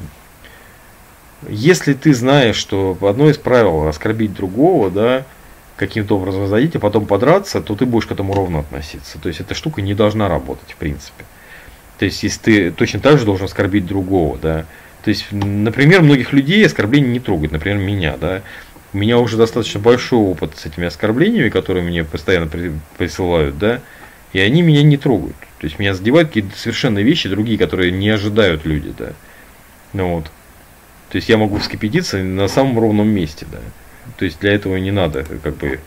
Speaker 2: если ты знаешь, что одно из правил оскорбить другого, да, каким-то образом возводить, а потом подраться, то ты будешь к этому ровно относиться. То есть эта штука не должна работать, в принципе. То есть, если ты точно так же должен оскорбить другого, да. То есть, например, многих людей оскорбления не трогают, например, меня, да. У меня уже достаточно большой опыт с этими оскорблениями, которые мне постоянно присылают, да, и они меня не трогают. То есть меня задевают какие-то совершенно вещи другие, которые не ожидают люди, да. Ну вот. То есть я могу вскипятиться на самом ровном месте, да. То есть для этого не надо как бы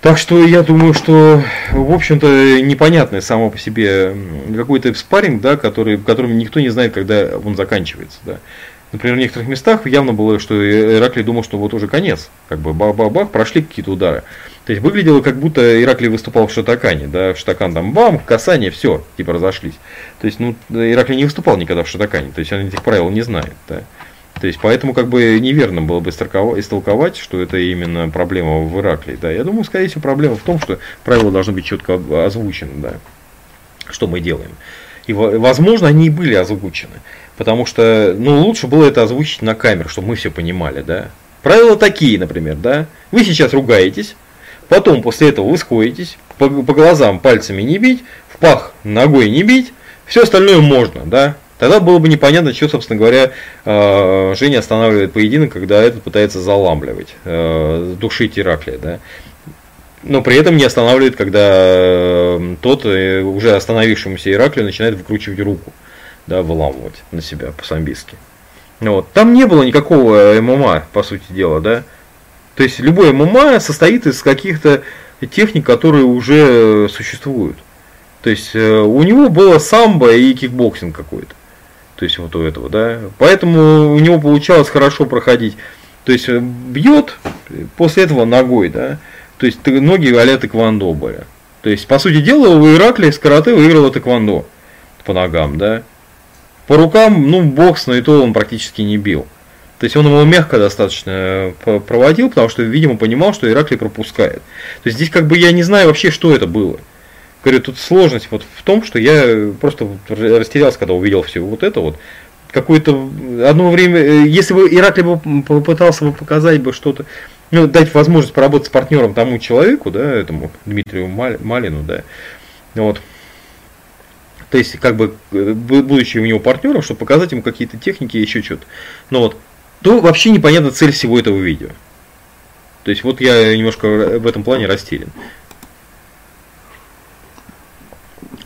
Speaker 2: так что я думаю, что, в общем-то, непонятный само по себе какой-то спарринг, да, который, которым никто не знает, когда он заканчивается. Да. Например, в некоторых местах явно было, что Ираклий думал, что вот уже конец. Как бы бах-бах-бах, прошли какие-то удары. То есть выглядело, как будто Ираклий выступал в Шатакане, да, в Шатакан там бам, касание, все, типа разошлись. То есть, ну, Ираклий не выступал никогда в Шатакане, то есть он этих правил не знает, да. То есть, поэтому как бы неверно было бы истолковать, что это именно проблема в Ираклии. Да, я думаю, скорее всего, проблема в том, что правила должны быть четко озвучены, да, что мы делаем. И, возможно, они и были озвучены. Потому что, ну, лучше было это озвучить на камеру, чтобы мы все понимали, да. Правила такие, например, да. Вы сейчас ругаетесь, потом после этого вы сходитесь, по, по глазам пальцами не бить, в пах ногой не бить, все остальное можно, да. Тогда было бы непонятно, что, собственно говоря, э, Женя останавливает поединок, когда этот пытается заламливать, э, душить Ираклия, да. Но при этом не останавливает, когда э, тот, уже остановившемуся Ираклию, начинает выкручивать руку, да, выламывать на себя по-самбийски. Вот. Там не было никакого ММА, по сути дела, да. То есть любой ММА состоит из каких-то техник, которые уже существуют. То есть у него было самбо и кикбоксинг какой-то то есть вот у этого, да. Поэтому у него получалось хорошо проходить. То есть э, бьет, после этого ногой, да. То есть ноги а-ля тэквондо были. То есть, по сути дела, у Ираклия с карате выиграла тэквондо по ногам, да. По рукам, ну, бокс, но и то он практически не бил. То есть он его мягко достаточно э, проводил, потому что, видимо, понимал, что Ираклий пропускает. То есть здесь как бы я не знаю вообще, что это было. Говорю, тут сложность вот в том, что я просто растерялся, когда увидел все вот это вот. Какое-то одно время, э, если бы Ираклий бы попытался бы показать бы что-то, ну, дать возможность поработать с партнером тому человеку, да, этому Дмитрию Малину, да, вот. То есть, как бы, э, будучи у него партнером, чтобы показать ему какие-то техники и еще что-то. Но вот, то вообще непонятна цель всего этого видео. То есть, вот я немножко в этом плане растерян.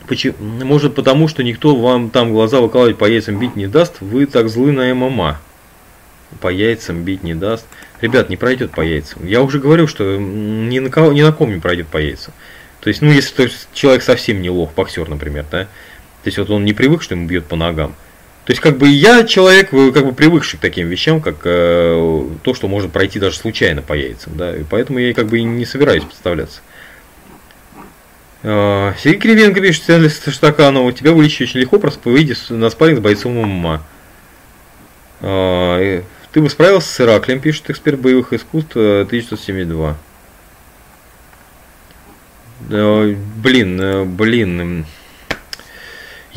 Speaker 2: Почему? Может потому, что никто вам там глаза выкалывать по яйцам бить не даст, вы так злы на ММА. По яйцам бить не даст. Ребят, не пройдет по яйцам. Я уже говорю, что ни на, кого, ни на ком не пройдет по яйцам. То есть, ну, если то есть, человек совсем не лох, боксер, например, да, то есть вот он не привык, что ему бьет по ногам. То есть, как бы я человек, э, как бы привыкший к таким вещам, как э, то, что может пройти даже случайно по яйцам, да, и поэтому я как бы не собираюсь подставляться. А, Сергей Кривенко пишет, Стэнли Штаканова, тебя вылечить очень легко, просто выйди на спарринг с бойцом ММА. А, ты бы справился с Ираклем, пишет эксперт боевых искусств 1972. Э, блин, э, блин.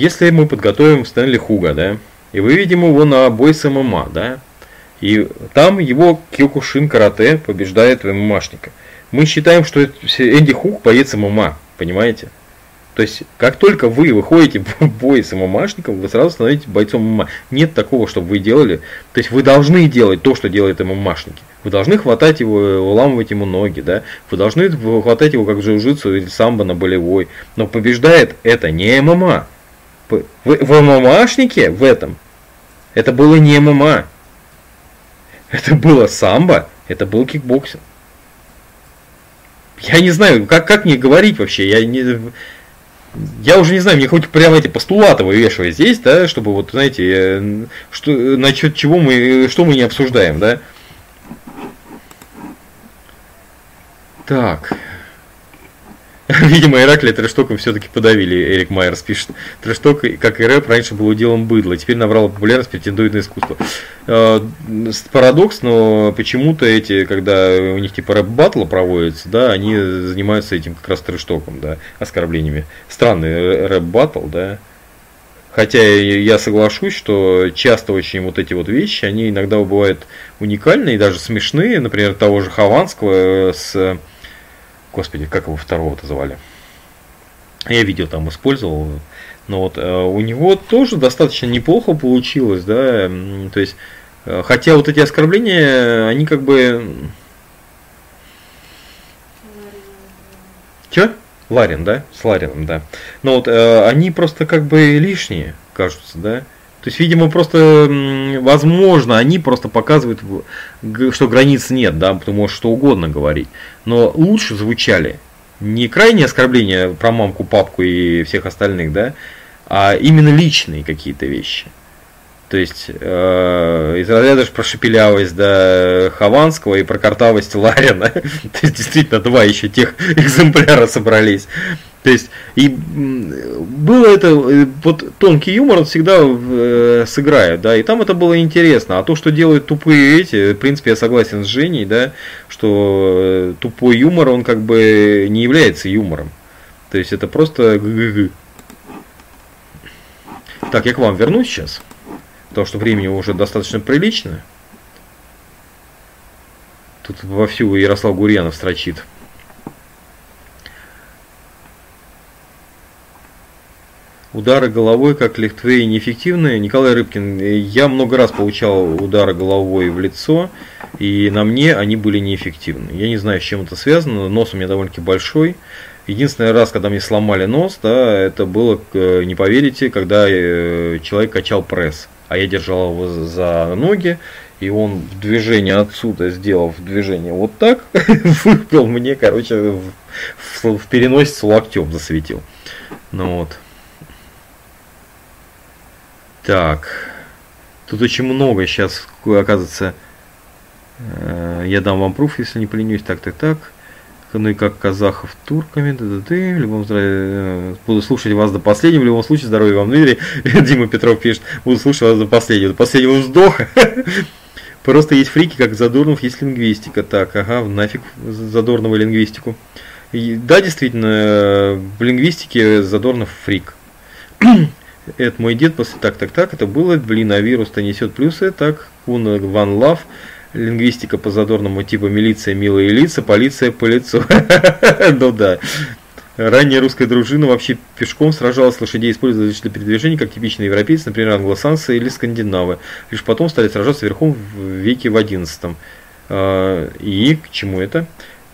Speaker 2: Если мы подготовим Стэнли Хуга, да, и выведем его на бой с ММА, да, и там его Киокушин карате побеждает ММАшника. Мы считаем, что Энди Хук боец ММА, понимаете? То есть, как только вы выходите в бой с ММАшником, вы сразу становитесь бойцом ММА. Нет такого, чтобы вы делали. То есть, вы должны делать то, что делают ММАшники. Вы должны хватать его, уламывать ему ноги, да. Вы должны хватать его как джиу-джитсу или самбо на болевой. Но побеждает это не ММА. В, в ММАшнике в этом это было не ММА. Это было самбо, это был кикбоксинг. Я не знаю, как, как мне говорить вообще. Я не, я уже не знаю, мне хоть прямо эти постулаты вывешивать здесь, да, чтобы вот, знаете, что, насчет чего мы, что мы не обсуждаем, да. Так. Видимо, Иракли trash talk ом все-таки подавили, Эрик Майерс пишет. Trash talk, как и рэп, раньше был уделом быдла, теперь набрал популярность, претендует на искусство. Э, парадокс, но почему-то эти, когда у них типа рэп-баттла проводится, да, они занимаются этим как раз trash talk ом, да, оскорблениями. Странный рэп-баттл, да. Хотя я соглашусь, что часто очень вот эти вот вещи, они иногда бывают уникальные и даже смешные. Например, того же Хованского с Господи, как его второго-то звали? Я видео там использовал. Но вот э, у него тоже достаточно неплохо получилось, да. То есть, э, хотя вот эти оскорбления, они как бы... Че? Ларин, да? С Ларином, да. Но вот э, они просто как бы лишние, кажутся, да. То есть, видимо, просто, возможно, они просто показывают, что границ нет, да, ты можешь что угодно говорить. Но лучше звучали не крайние оскорбления про мамку, папку и всех остальных, да, а именно личные какие-то вещи. То есть э, из разряда про шепелявость да, Хованского и про картавость Ларина. То есть действительно два еще тех экземпляра собрались. То есть, и было это, э, вот тонкий юмор он всегда э, сыграет, да, и там это было интересно. А то, что делают тупые эти, в принципе, я согласен с Женей, да, что э, тупой юмор, он как бы не является юмором. То есть, это просто г Так, я к вам вернусь сейчас, потому что времени уже достаточно прилично. Тут вовсю Ярослав Гурьянов строчит. Удары головой, как легтвей, неэффективные. Николай Рыбкин, я много раз получал удары головой в лицо, и на мне они были неэффективны. Я не знаю, с чем это связано, нос у меня довольно-таки большой. Единственный раз, когда мне сломали нос, да, это было, э, не поверите, когда э, человек качал пресс, а я держал его за ноги, и он в движении отсюда, сделав движение вот так, выпил мне, короче, в, в, в переносицу локтем засветил. Ну вот. Так. Тут очень много сейчас, оказывается, э, я дам вам пруф, если не поленюсь. Так, так, так. Ну и как казахов турками, да, да, да, в любом случае, э, буду слушать вас до последнего, в любом случае, здоровья вам, Дмитрий, Дима Петров пишет, буду слушать вас до последнего, до последнего вздоха. Просто есть фрики, как Задорнов, есть лингвистика. Так, ага, нафиг Задорнова лингвистику. И, да, действительно, э, в лингвистике Задорнов фрик. Это мой дед после так, так, так. Это было, блин, а вирус-то несет плюсы. Так, Кун Ван Лав. Лингвистика по задорному типу милиция, милые лица, полиция по лицу. Ну да. Ранняя русская дружина вообще пешком сражалась, лошадей использовали для передвижения, как типичные европейцы, например, англосанцы или скандинавы. Лишь потом стали сражаться верхом в веке в одиннадцатом. А, и к чему это?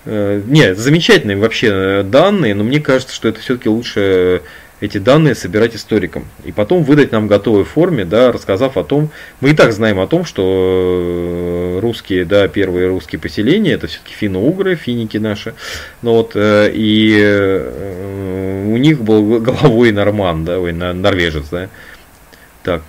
Speaker 2: А, нет, замечательные вообще данные, но мне кажется, что это все-таки лучше эти данные собирать историкам. И потом выдать нам в готовой форме, да, рассказав о том, мы и так знаем о том, что э, русские, да, первые русские поселения, это все-таки финно-угры, финики наши, ну вот, э, и э, у них был головой норман, да, ой, норвежец, да. Так,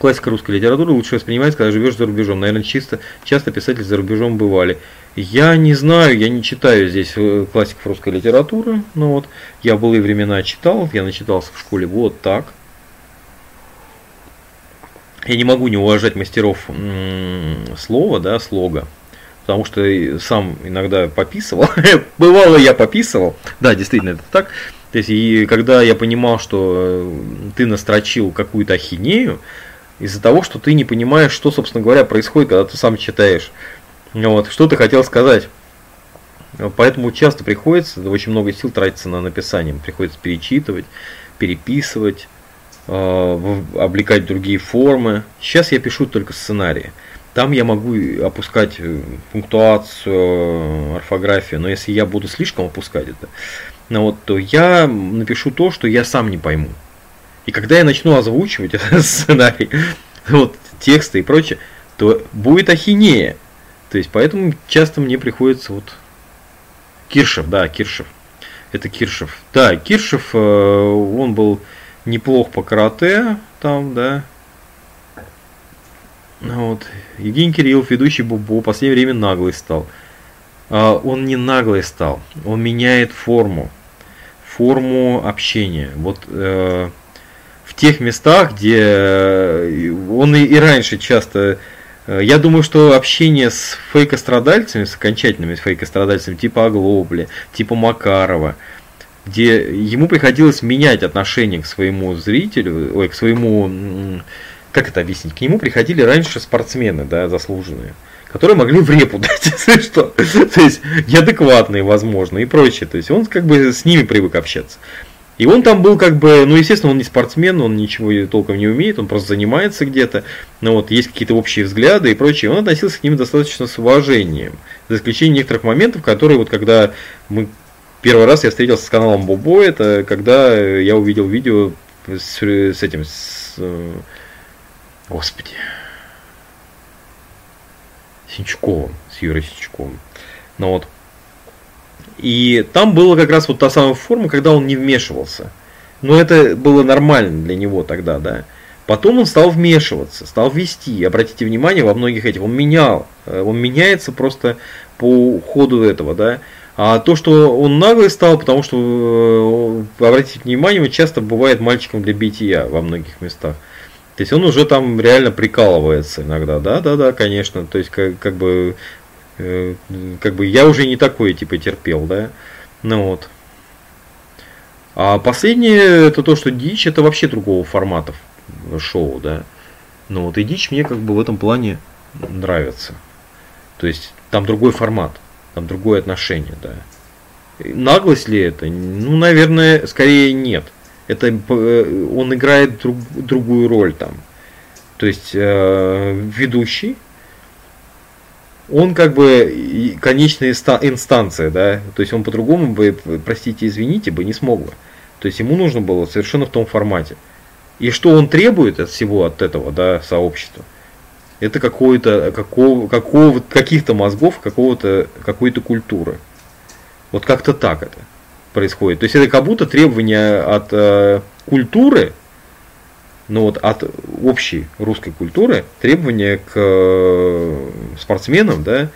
Speaker 2: Классика русской литературы лучше воспринимается, когда живешь за рубежом. Наверное, чисто, часто писатели за рубежом бывали. Я не знаю, я не читаю здесь э, классиков русской литературы. Но вот я в былые времена читал, я начитался в школе вот так. Я не могу не уважать мастеров слова, да, слога. Потому что сам иногда пописывал. Бывало, я пописывал. Да, действительно, это так. То есть, и когда я понимал, что э, ты настрочил какую-то ахинею, из-за того, что ты не понимаешь, что, собственно говоря, происходит, когда ты сам читаешь. Вот, что ты хотел сказать? Поэтому часто приходится, очень много сил тратится на написание. Приходится перечитывать, переписывать, э, облекать другие формы. Сейчас я пишу только сценарии. Там я могу опускать э, пунктуацию, орфографию, но если я буду слишком опускать это, ну вот, то я напишу то, что я сам не пойму. И когда я начну озвучивать этот сценарий, вот, тексты и прочее, то будет ахинея. То есть, поэтому часто мне приходится вот... Киршев, да, Киршев. Это Киршев. Да, Киршев, э, он был неплох по карате, там, да. Вот. Евгений Кириллов, ведущий Бубо, в последнее время наглый стал. А, он не наглый стал, он меняет форму. Форму общения. Вот э, в тех местах, где э, он и, раньше часто я думаю, что общение с фейкострадальцами, с окончательными фейкострадальцами типа Оглобли, типа Макарова, где ему приходилось менять отношение к своему зрителю, ой, к своему, как это объяснить, к нему приходили раньше спортсмены, да, заслуженные, которые могли в репу дать, если что, то есть неадекватные, возможно, и прочее, то есть он как бы с ними привык общаться. И он там был как бы, ну, естественно, он не спортсмен, он ничего толком не умеет, он просто занимается где-то, но вот есть какие-то общие взгляды и прочее. Он относился к ним достаточно с уважением, за исключением некоторых моментов, которые вот когда мы первый раз я встретился с каналом Бобо, это когда я увидел видео с, с этим, с, господи, Синчуковым, с Юрой Синчуковым. Ну вот, и там была как раз вот та самая форма, когда он не вмешивался. Но это было нормально для него тогда, да. Потом он стал вмешиваться, стал вести. Обратите внимание, во многих этих он менял. Э, он меняется просто по ходу этого, да. А то, что он наглый стал, потому что, э, обратите внимание, часто бывает мальчиком для бития во многих местах. То есть он уже там реально прикалывается иногда, да, да, да, конечно. То есть как, как бы как бы я уже не такое типа терпел, да. Ну вот. А последнее это то, что дичь это вообще другого формата шоу, да. Ну вот и дичь мне как бы в этом плане нравится. То есть там другой формат, там другое отношение, да. Наглость ли это? Ну, наверное, скорее нет. Это э, он играет друг, другую роль там. То есть э, ведущий он как бы конечная инстанция, да, то есть он по-другому бы, простите, извините, бы не смог бы. То есть ему нужно было совершенно в том формате. И что он требует от всего, от этого, да, сообщества? Это какое-то, какого, какого, каких-то мозгов, какого-то, какой-то культуры. Вот как-то так это происходит. То есть это как будто требования от э, культуры но вот от общей русской культуры требования к э, спортсменам, да,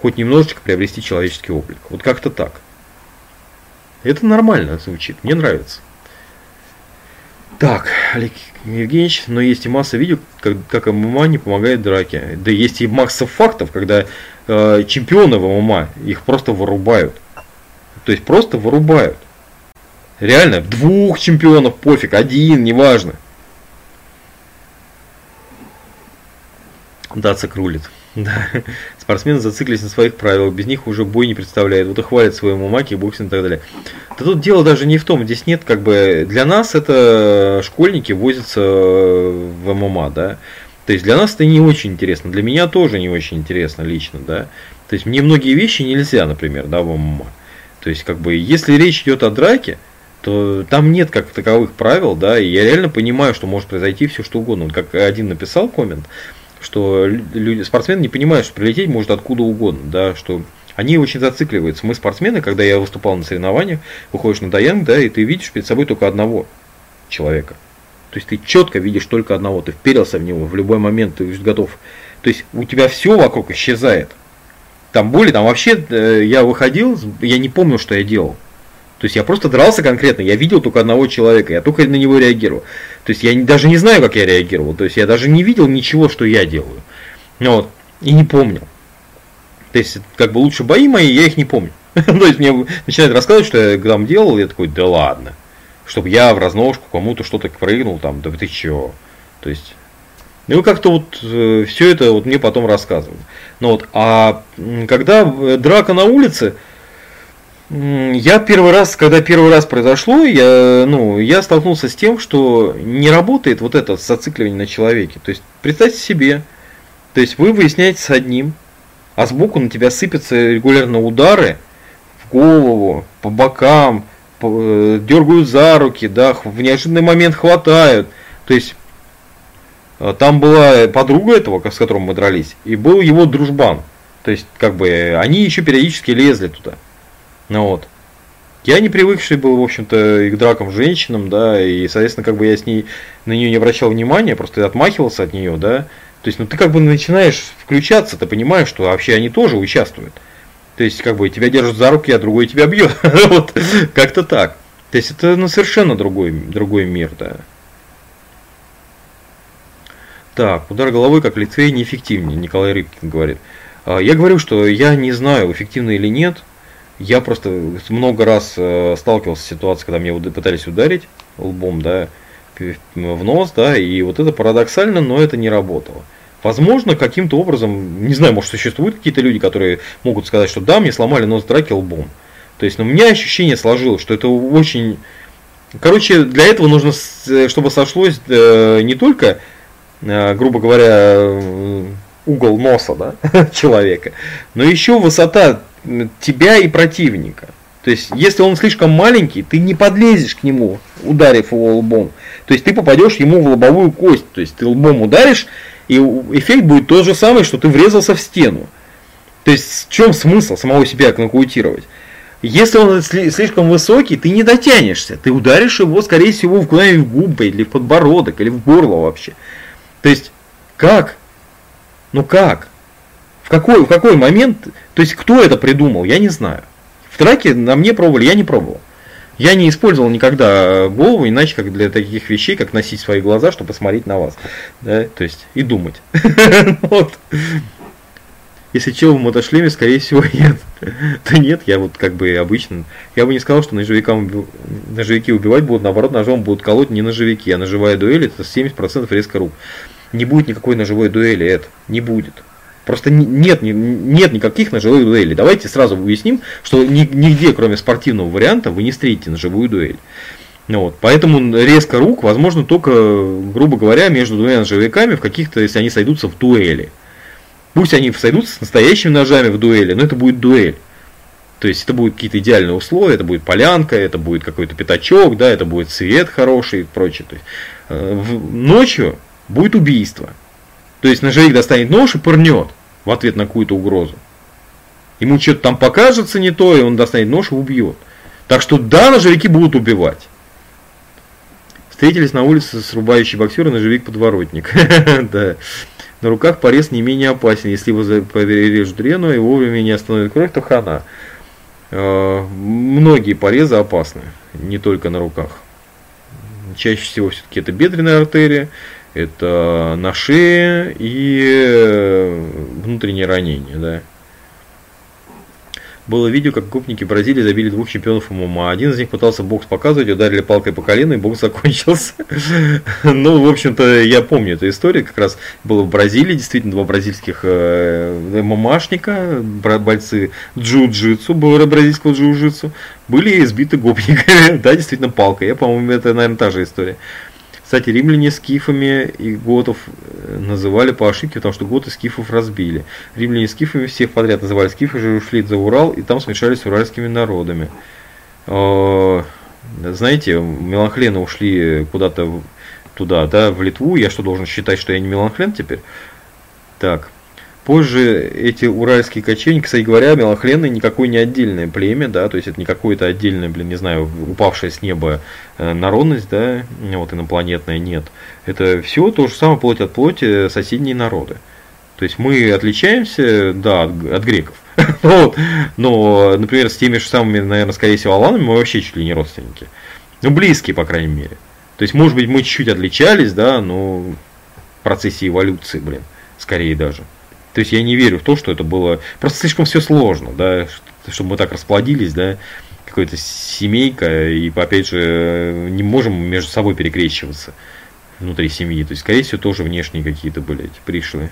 Speaker 2: хоть немножечко приобрести человеческий облик. Вот как-то так. Это нормально звучит, мне нравится. Так, Олег Евгеньевич, но есть и масса видео, как, как ММА не помогает драке. Да есть и масса фактов, когда э, чемпионы в ММА их просто вырубают. То есть просто вырубают. Реально, двух чемпионов пофиг, один, неважно. Дацик рулит. Да. Спортсмены зациклились на своих правилах, без них уже бой не представляет. Вот и хвалят своему маки, боксинг и так далее. Да тут дело даже не в том, здесь нет как бы... Для нас это школьники возятся в ММА, да. То есть для нас это не очень интересно, для меня тоже не очень интересно лично, да. То есть мне многие вещи нельзя, например, да, в ММА. То есть как бы если речь идет о драке, то там нет как таковых правил, да, и я реально понимаю, что может произойти все что угодно. Как один написал коммент, что люди, спортсмены не понимают, что прилететь может откуда угодно, да, что они очень зацикливаются. Мы спортсмены, когда я выступал на соревнованиях, выходишь на даянг, да, и ты видишь перед собой только одного человека. То есть ты четко видишь только одного, ты вперился в него, в любой момент ты готов. То есть у тебя все вокруг исчезает. Там более, там вообще э, я выходил, я не помню, что я делал. То есть я просто дрался конкретно, я видел только одного человека, я только на него реагировал. То есть я даже не знаю, как я реагировал, то есть я даже не видел ничего, что я делаю. Ну вот, и не помнил. То есть, как бы лучше бои мои, я их не помню. То есть мне начинают рассказывать, что я там делал, я такой, да ладно. Чтобы я в разножку кому-то что-то прыгнул, там, да ты чего. То есть, ну как-то вот э, все это вот мне потом рассказывали. Ну вот, а когда драка на улице, Я первый раз, когда первый раз произошло, я, ну, я столкнулся с тем, что не работает вот это зацикливание на человеке. То есть, представьте себе, то есть вы выясняете с одним, а сбоку на тебя сыпятся регулярно удары в голову, по бокам, по, э, дергают за руки, да, в неожиданный момент хватают. То есть, э, там была подруга этого, с которым мы дрались, и был его дружбан. То есть, как бы, они еще периодически лезли туда. Ну вот. Я не привыкший был, в общем-то, к дракам женщинам, да, и, соответственно, как бы я с ней на нее не обращал внимания, просто отмахивался от нее, да. То есть, ну ты как бы начинаешь включаться, ты понимаешь, что вообще они тоже участвуют. То есть, как бы тебя держат за руки, а другой тебя бьет. вот, как-то так. То есть, это ну, совершенно другой, другой мир, да. Так, удар головой как лицей неэффективнее, Николай Рыбкин говорит. А, я говорю, что я не знаю, эффективно или нет, я просто много раз э, сталкивался с ситуацией, когда меня пытались ударить лбом, да, в нос, да, и вот это парадоксально, но это не работало. Возможно, каким-то образом, не знаю, может существуют какие-то люди, которые могут сказать, что да, мне сломали нос драки лбом. То есть, но у меня ощущение сложилось, что это очень... Короче, для этого нужно, э, чтобы сошлось э, не только, грубо говоря, угол носа да, человека, но еще высота тебя и противника. То есть, если он слишком маленький, ты не подлезешь к нему, ударив его лбом. То есть, ты попадешь ему в лобовую кость. То есть, ты лбом ударишь, и эффект будет тот же самый, что ты врезался в стену. То есть, в чем смысл самого себя нокаутировать? Если он слишком высокий, ты не дотянешься. Ты ударишь его, скорее всего, куда-нибудь в губы, или в подбородок, или в горло вообще. То есть, как? Ну как? В какой, в какой момент, то есть кто это придумал, я не знаю. В драке на мне пробовали, я не пробовал. Я не использовал никогда голову, иначе как для таких вещей, как носить свои глаза, чтобы посмотреть на вас. Да? То есть и думать. Если чел в мотошлеме, скорее всего, нет. да нет, я вот как бы обычно. Я бы не сказал, что ножевикам, ножевики убивать будут, наоборот, ножом будут колоть не ножевики, а ножевая дуэль это 70% резко рук. Не будет никакой ножевой дуэли, это не будет. Просто нет, нет никаких ножевых дуэлей. Давайте сразу выясним, что нигде, кроме спортивного варианта, вы не встретите ножевую дуэль. Ну вот. Поэтому резко рук возможно только, грубо говоря, между двумя ножевиками в каких-то, если они сойдутся в дуэли. Пусть они сойдутся с настоящими ножами в дуэли, но это будет дуэль. То есть это будут какие-то идеальные условия, это будет полянка, это будет какой-то пятачок, да, это будет свет хороший и прочее. То есть, э, в, ночью будет убийство. То есть ножевик достанет нож и пырнет в ответ на какую-то угрозу. Ему что-то там покажется не то, и он достанет нож и убьет. Так что да, ножевики будут убивать. Встретились на улице срубающий боксер и ножевик-подворотник. да. На руках порез не менее опасен. Если его порежут рену и вовремя не остановит кровь, то хана. Э, многие порезы опасны, не только на руках. Чаще всего все-таки это бедренная артерия, это на шее и э, внутреннее ранение, да. Было видео, как гопники Бразилии забили двух чемпионов ММА. Один из них пытался бокс показывать, ударили палкой по колену, и бокс закончился. ну, в общем-то, я помню эту историю. Как раз было в Бразилии, действительно, два бразильских э, ММАшника, бойцы джиу-джитсу, бразильского джиу-джитсу, были избиты гопниками. да, действительно, палкой. Я, по-моему, это, наверное, та же история. Кстати, римляне скифами и готов э, называли по ошибке, потому что готы скифов разбили. Римляне скифами всех подряд называли скифы, же ушли за Урал и там смешались с уральскими народами. Э, знаете, меланхлены ушли куда-то туда, да, в Литву. Я что, должен считать, что я не меланхлен теперь? Так. Позже эти уральские кочевники, кстати говоря, мелохлены никакое не отдельное племя, да, то есть это не какое-то отдельное, блин, не знаю, упавшая с неба э, народность, да, вот инопланетная, нет. Это все то же самое плоть от плоти соседние народы. То есть мы отличаемся, да, от, от греков. вот. Но, например, с теми же самыми, наверное, скорее всего, аланами мы вообще чуть ли не родственники. Ну, близкие, по крайней мере. То есть, может быть, мы чуть-чуть отличались, да, но в процессе эволюции, блин, скорее даже. То есть я не верю в то, что это было... Просто слишком все сложно, да, чтобы мы так расплодились, да, какая-то семейка, и опять же не можем между собой перекрещиваться внутри семьи. То есть, скорее всего, тоже внешние какие-то эти пришлые.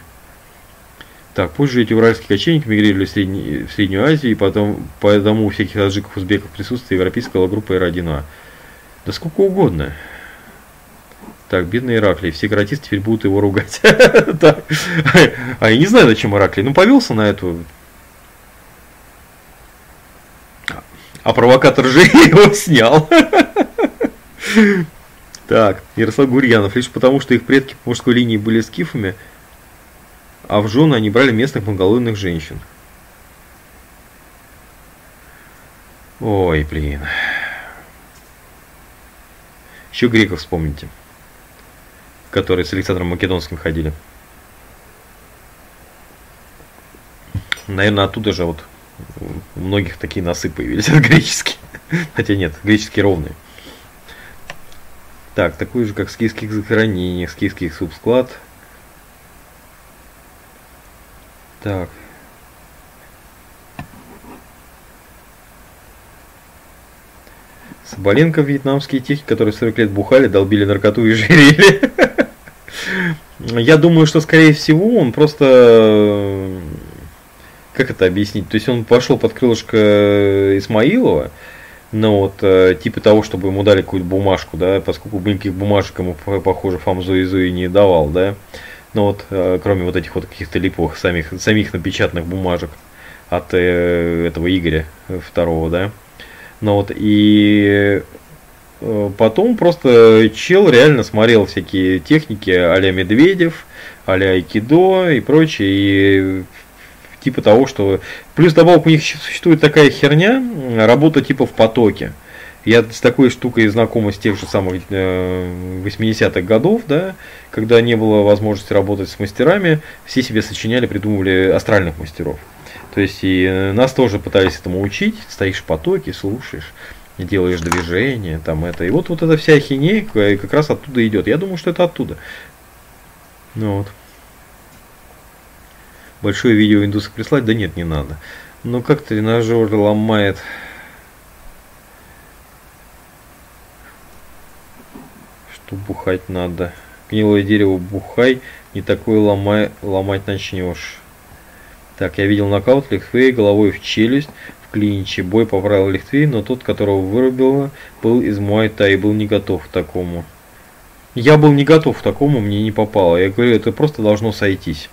Speaker 2: Так, позже эти уральские кочевники мигрировали в, Средний, в Среднюю Азию, и потом, поэтому у всяких таджиков, узбеков присутствует европейская группа Р1А. Да сколько угодно. Так, бедный Ираклий. Все каратисты теперь будут его ругать. А я не знаю, зачем Ираклий. Ну, повелся на эту... А провокатор же его снял. Так, Ярослав Гурьянов. Лишь потому, что их предки по мужской линии были скифами, а в жены они брали местных монголойных женщин. Ой, блин. Еще греков вспомните, которые с Александром Македонским ходили. Наверное, оттуда же вот у многих такие носы появились, греческие. Хотя нет, греческие ровные. Так, такой же, как скифских захоронений, скифских субсклад, Так. Соболенко вьетнамские техники, которые 40 лет бухали, долбили наркоту и жирели. Я думаю, что скорее всего он просто... Как это объяснить? То есть он пошел под крылышко Исмаилова, но вот э, типа того, чтобы ему дали какую-то бумажку, да, поскольку никаких бумажек ему, похоже, Фамзу Изуи не давал, да. Ну вот, э, кроме вот этих вот каких-то липовых самих, самих напечатанных бумажек от э, этого Игоря второго, да. Ну вот, и э, потом просто чел реально смотрел всякие техники а-ля Медведев, а-ля Айкидо и прочее, и типа того, что... Плюс добавок у них существует такая херня, работа типа в потоке. Я с такой штукой знакома с тех же самых 80-х э, годов, да, когда не было возможности работать с мастерами, все себе сочиняли, придумывали астральных мастеров. То есть и э, нас тоже пытались этому учить, стоишь в потоке, слушаешь, делаешь движение, там это. И вот, вот эта вся ахинея как раз оттуда идет. Я думаю, что это оттуда. Ну вот. Большое видео индусов прислать? Да нет, не надо. Но как тренажер ломает что бухать надо. Гнилое дерево бухай, не такое ломай, ломать начнешь. Так, я видел нокаут Лихвей головой в челюсть, в клиниче. Бой поправил Лихвей, но тот, которого вырубило, был из Муайта и был не готов к такому. Я был не готов к такому, мне не попало. Я говорю, это просто должно сойтись.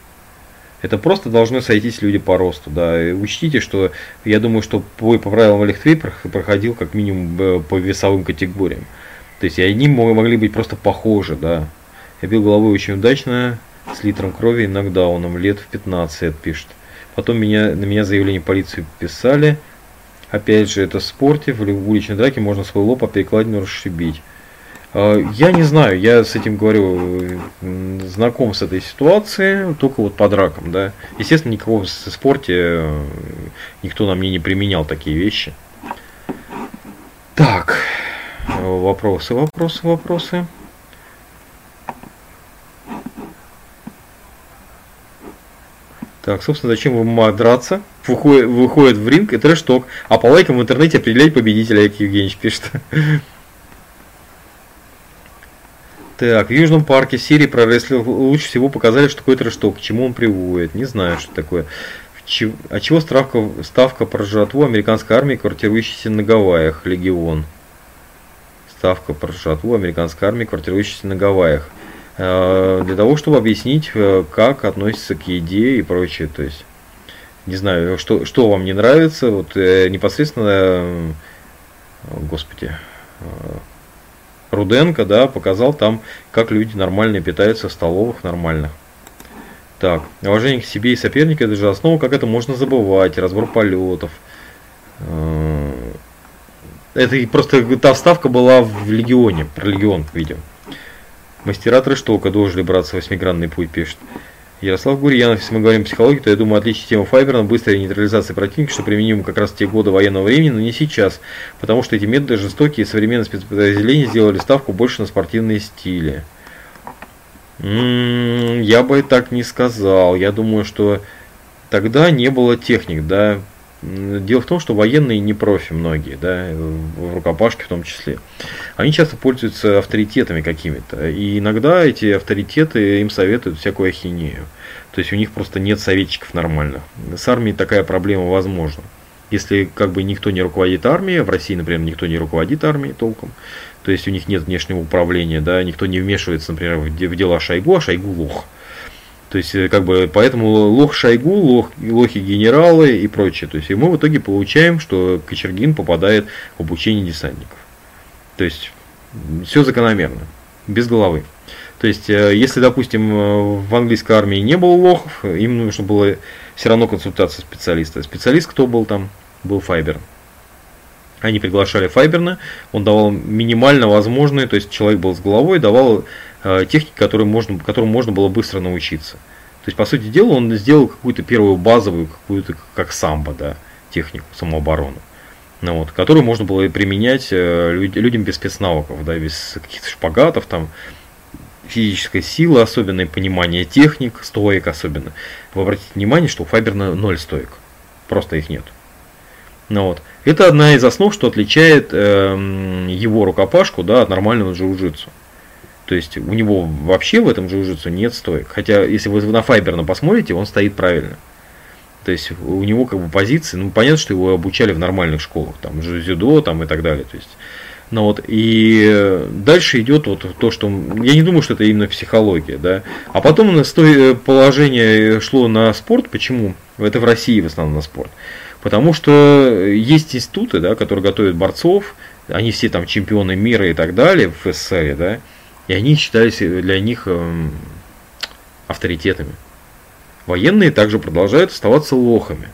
Speaker 2: Это просто должны сойтись люди по росту, да. И учтите, что я думаю, что бой по правилам Лихвей проходил как минимум э, по весовым категориям. То есть они могли быть просто похожи, да. Я бил головой очень удачно, с литром крови и нокдауном, лет в 15 пишет. Потом меня, на меня заявление полиции писали. Опять же, это в спорте, в уличной драке можно свой лоб о перекладину расшибить. А, я не знаю, я с этим говорю, знаком с этой ситуацией, только вот по дракам, да. Естественно, никого в спорте э, никто на мне не применял такие вещи. Так. Вопросы, вопросы, вопросы. Так, собственно, зачем вам драться? Выходит, выходит в ринг и трэш-ток. А по лайкам в интернете определять победителя, Олег Евгеньевич пишет. Так, в Южном парке Сирии про рестлинг лучше всего показали, что такое трэш-ток, к чему он приводит. Не знаю, что такое. А чего ставка, ставка про жратву американской армии, квартирующейся на Гавайях, Легион? ставка про жатву американской армии, квартирующейся на Гавайях. Э, для того, чтобы объяснить, э, как относится к еде и прочее. То есть, не знаю, что, что вам не нравится, вот э, непосредственно, господи, Руденко, да, показал там, как люди нормально питаются в столовых нормальных. Так, уважение к себе и соперника, это же основа, как это можно забывать, разбор полетов. Это просто та вставка была в Легионе, про Легион видео. Мастера трэштока должны браться восьмигранный путь, пишет. Ярослав Гурьянов, если мы говорим психологии, то я думаю, отличие темы Файберна быстрой нейтрализации противника, что применимо как раз в те годы военного времени, но не сейчас, потому что эти методы жестокие современные спецподразделения сделали ставку больше на спортивные стили. М-м, я бы так не сказал. Я думаю, что тогда не было техник, да, дело в том, что военные не профи многие, да, в рукопашке в том числе. Они часто пользуются авторитетами какими-то. И иногда эти авторитеты им советуют всякую ахинею. То есть у них просто нет советчиков нормальных. С армией такая проблема возможна. Если как бы никто не руководит армией, в России, например, никто не руководит армией толком, то есть у них нет внешнего управления, да, никто не вмешивается, например, в дела Шойгу, а Шойгу лох. То есть, э, как бы, поэтому лох Шойгу, лох, лохи генералы и прочее. То есть, и мы в итоге получаем, что Кочергин попадает в обучение десантников. То есть, все закономерно, без головы. То есть, э, если, допустим, э, в английской армии не было лохов, им нужно было все равно консультация специалиста. Специалист кто был там? Был Файбер. Они приглашали Файберна, он давал минимально возможные, то есть человек был с головой, давал техники, которые можно, которым можно было быстро научиться. То есть, по сути дела, он сделал какую-то первую базовую, какую-то как самбо, да, технику самообороны. Ну, вот, которую можно было применять э, людям без спецнавыков, да, без каких-то шпагатов, там, физической силы, особенное понимание техник, стоек особенно. Вы обратите внимание, что у Файберна ноль стоек. Просто их нет. Ну, вот. Это одна из основ, что отличает э, его рукопашку да, от нормального джиу-джитсу. То есть у него вообще в этом джиу-джитсу нет стоек. Хотя, если вы на Файберна посмотрите, он стоит правильно. То есть у него как бы позиции, ну понятно, что его обучали в нормальных школах, там дзюдо там и так далее. То есть, ну вот, и дальше идет вот то, что я не думаю, что это именно психология, да. А потом у нас то положение шло на спорт. Почему? Это в России в основном на спорт. Потому что есть институты, да, которые готовят борцов, они все там чемпионы мира и так далее в СССР, да, и они считались для них э, авторитетами. Военные также продолжают оставаться лохами.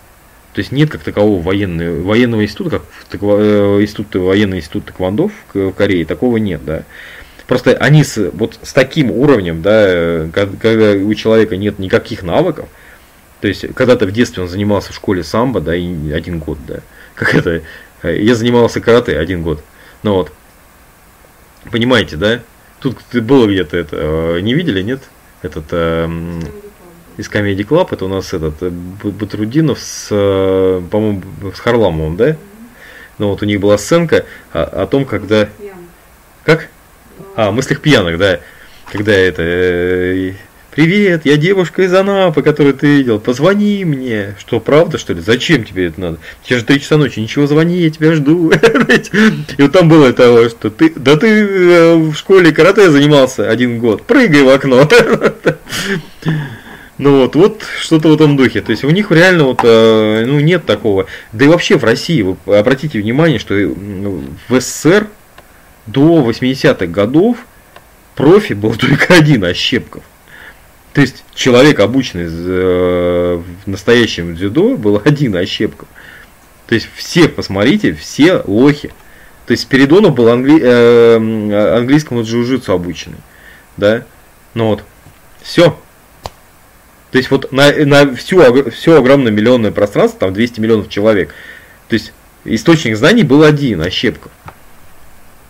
Speaker 2: То есть нет как такового военного, военного института, как э, институт, военный институт тэквондо в Корее, такого нет, да. Просто они с, вот с таким уровнем, да, когда у человека нет никаких навыков, то есть, когда-то в детстве он занимался в школе самбо, да, и один год, да. Как это? Я занимался карате один год. Ну вот. Понимаете, да? Тут было где-то это. Э, не видели, нет? Этот э, из Comedy Club, это у нас этот э, Батрудинов с, э, по-моему, с Харламовым, да? Ну вот у них была сценка о, о том, когда... Как? А, мыслях пьяных, да. Когда это... Э, Привет, я девушка из Анапы, которую ты видел. Позвони мне. Что, правда, что ли? Зачем тебе это надо? Тебе же три часа ночи. Ничего, звони, я тебя жду. И вот там было это, что ты, да ты э, в школе карате занимался один год. Прыгай в окно. Ну вот, вот что-то в этом духе. То есть у них реально вот, э, ну, нет такого. Да и вообще в России, вы обратите внимание, что в СССР до 80-х годов профи был только один, Ощепков. То есть человек, обученный э, в настоящем дзюдо, был один Ощепков. То есть все, посмотрите, все лохи. То есть Спиридонов был англи... э, английскому джиу-джитсу обученный. Да? Ну вот. Все. То есть вот на, на всю, все огромное миллионное пространство, там 200 миллионов человек. То есть источник знаний был один, Ощепков.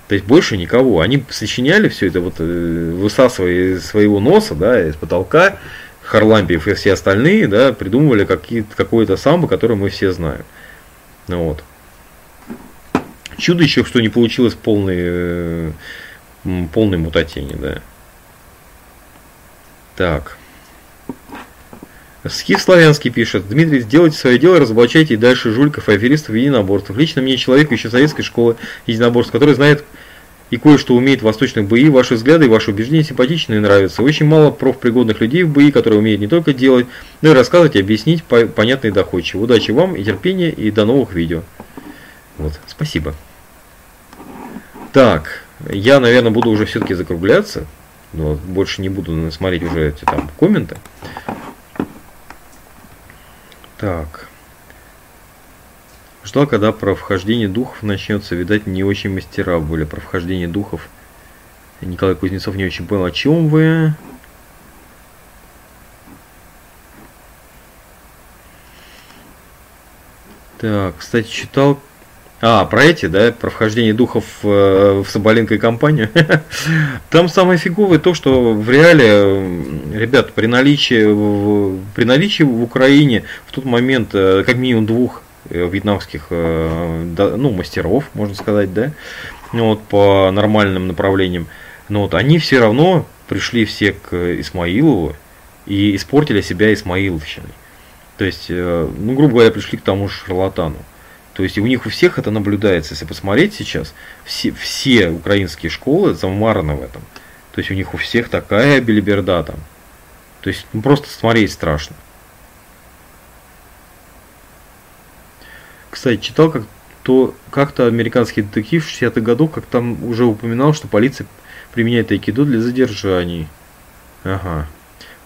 Speaker 2: То есть больше никого. Они сочиняли все это, вот, э, высасывая из своего носа, да, из потолка, Харлампиев и все остальные, да, придумывали какое-то самбо, которое мы все знаем. Ну, вот. Чудо еще, что не получилось полной, э, полной мутатени, да. Так. Скиф Славянский пишет. Дмитрий, сделайте свое дело, разоблачайте и дальше жульков аферистов и единоборцев. Лично мне человек еще советской школы единоборств, который знает и кое-что умеет в восточных бои, ваши взгляды и ваши убеждения симпатичны и нравятся. Очень мало профпригодных людей в бои, которые умеют не только делать, но и рассказывать и объяснить понятно и доходчиво. Удачи вам и терпения, и до новых видео. Вот, спасибо. Так, я, наверное, буду уже все-таки закругляться. Но больше не буду смотреть уже эти там комменты. Так. Ждал, когда про вхождение духов начнется. Видать, не очень мастера были про вхождение духов. Николай Кузнецов не очень понял, о чем вы. Так, кстати, читал а, про эти, да, про вхождение духов э, в Соболенко и компанию. Там самое фиговое то, что в реале, ребят, при наличии, при наличии в Украине в тот момент э, как минимум двух э, вьетнамских, э, ну, мастеров, можно сказать, да, ну, вот по нормальным направлениям. Но вот они все равно пришли все к Исмаилову и испортили себя Исмаиловщиной. То есть, э, ну, грубо говоря, пришли к тому же шарлатану. То есть у них у всех это наблюдается. Если посмотреть сейчас, все, все украинские школы замараны в этом. То есть у них у всех такая белиберда там. То есть ну, просто смотреть страшно. Кстати, читал как то как-то американский детектив в 60-х годах, как там уже упоминал, что полиция применяет айкидо для задержаний. Ага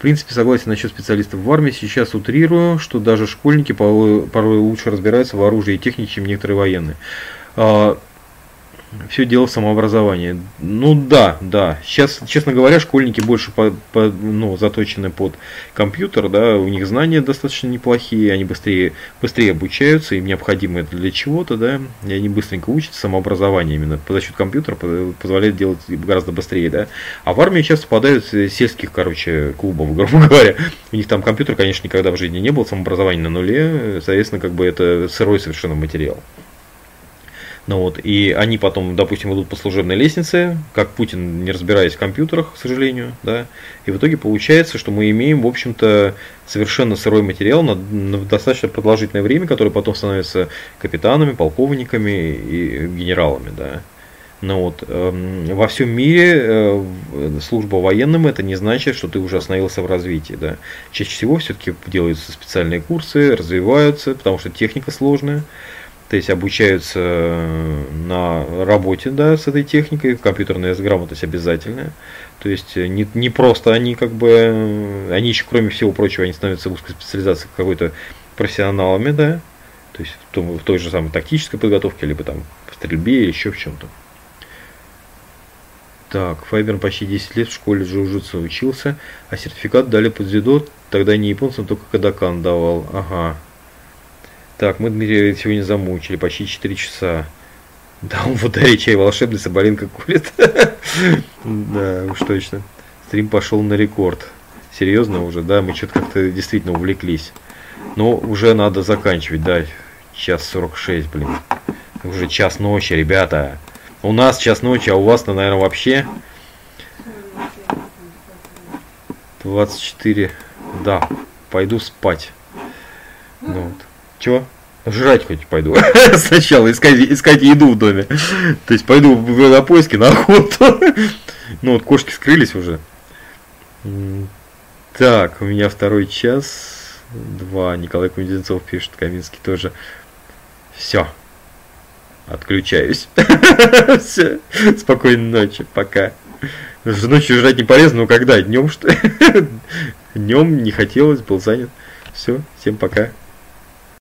Speaker 2: принципе, согласен насчет специалистов в армии. Сейчас утрирую, что даже школьники порой, порой лучше разбираются в оружии и технике, чем некоторые военные. Все дело в самообразовании. Ну да, да. Сейчас, честно говоря, школьники больше по, по, ну, заточены под компьютер, да, у них знания достаточно неплохие, они быстрее, быстрее обучаются, им необходимо это для чего-то, да, и они быстренько учатся, самообразование именно за счет компьютера позволяет делать гораздо быстрее, да. А в армии часто попадают сельских, короче, клубов, грубо говоря. У них там компьютер, конечно, никогда в жизни не был, самообразование на нуле, соответственно, как бы это сырой совершенно материал. Ну вот, и они потом, допустим, идут по служебной лестнице, как Путин, не разбираясь в компьютерах, к сожалению, да, и в итоге получается, что мы имеем, в общем-то, совершенно сырой материал на, на достаточно продолжительное время, который потом становится капитанами, полковниками и генералами, да. Ну вот, э, во всем мире э, служба военным это не значит, что ты уже остановился в развитии, да. Чаще всего все-таки делаются специальные курсы, развиваются, потому что техника сложная то есть обучаются э, на работе да, с этой техникой, компьютерная грамотность обязательная. То есть э, не, не просто они как бы, э, они еще кроме всего прочего, они становятся в узкой специализации какой-то профессионалами, да, то есть в, том, в той же самой тактической подготовке, либо там в стрельбе еще в чем-то. Так, Файберн почти 10 лет в школе джиу-джитсу учился, а сертификат дали под дзюдо, тогда не японцам, только Кадакан давал. Ага, так, мы Дмитрия сегодня замучили почти 4 часа. Да, он в ударе чай волшебный, Соболинка курит. Да, уж точно. Стрим пошел на рекорд. Серьезно уже, да, мы что-то как-то действительно увлеклись. Но уже надо заканчивать, да. Час 46, блин. Уже час ночи, ребята. У нас час ночи, а у вас-то, наверное, вообще 24. Да, пойду спать. Ну вот. Чего? Жрать хоть пойду. Сначала искать, искать еду в доме. То есть пойду на поиски, на охоту. ну вот кошки скрылись уже. Так, у меня второй час. Два. Николай Кузнецов пишет, Каминский тоже. Все. Отключаюсь. Все. Спокойной ночи. Пока. Ночью жрать не полезно, но когда? Днем что? Днем не хотелось, был занят. Все, всем пока.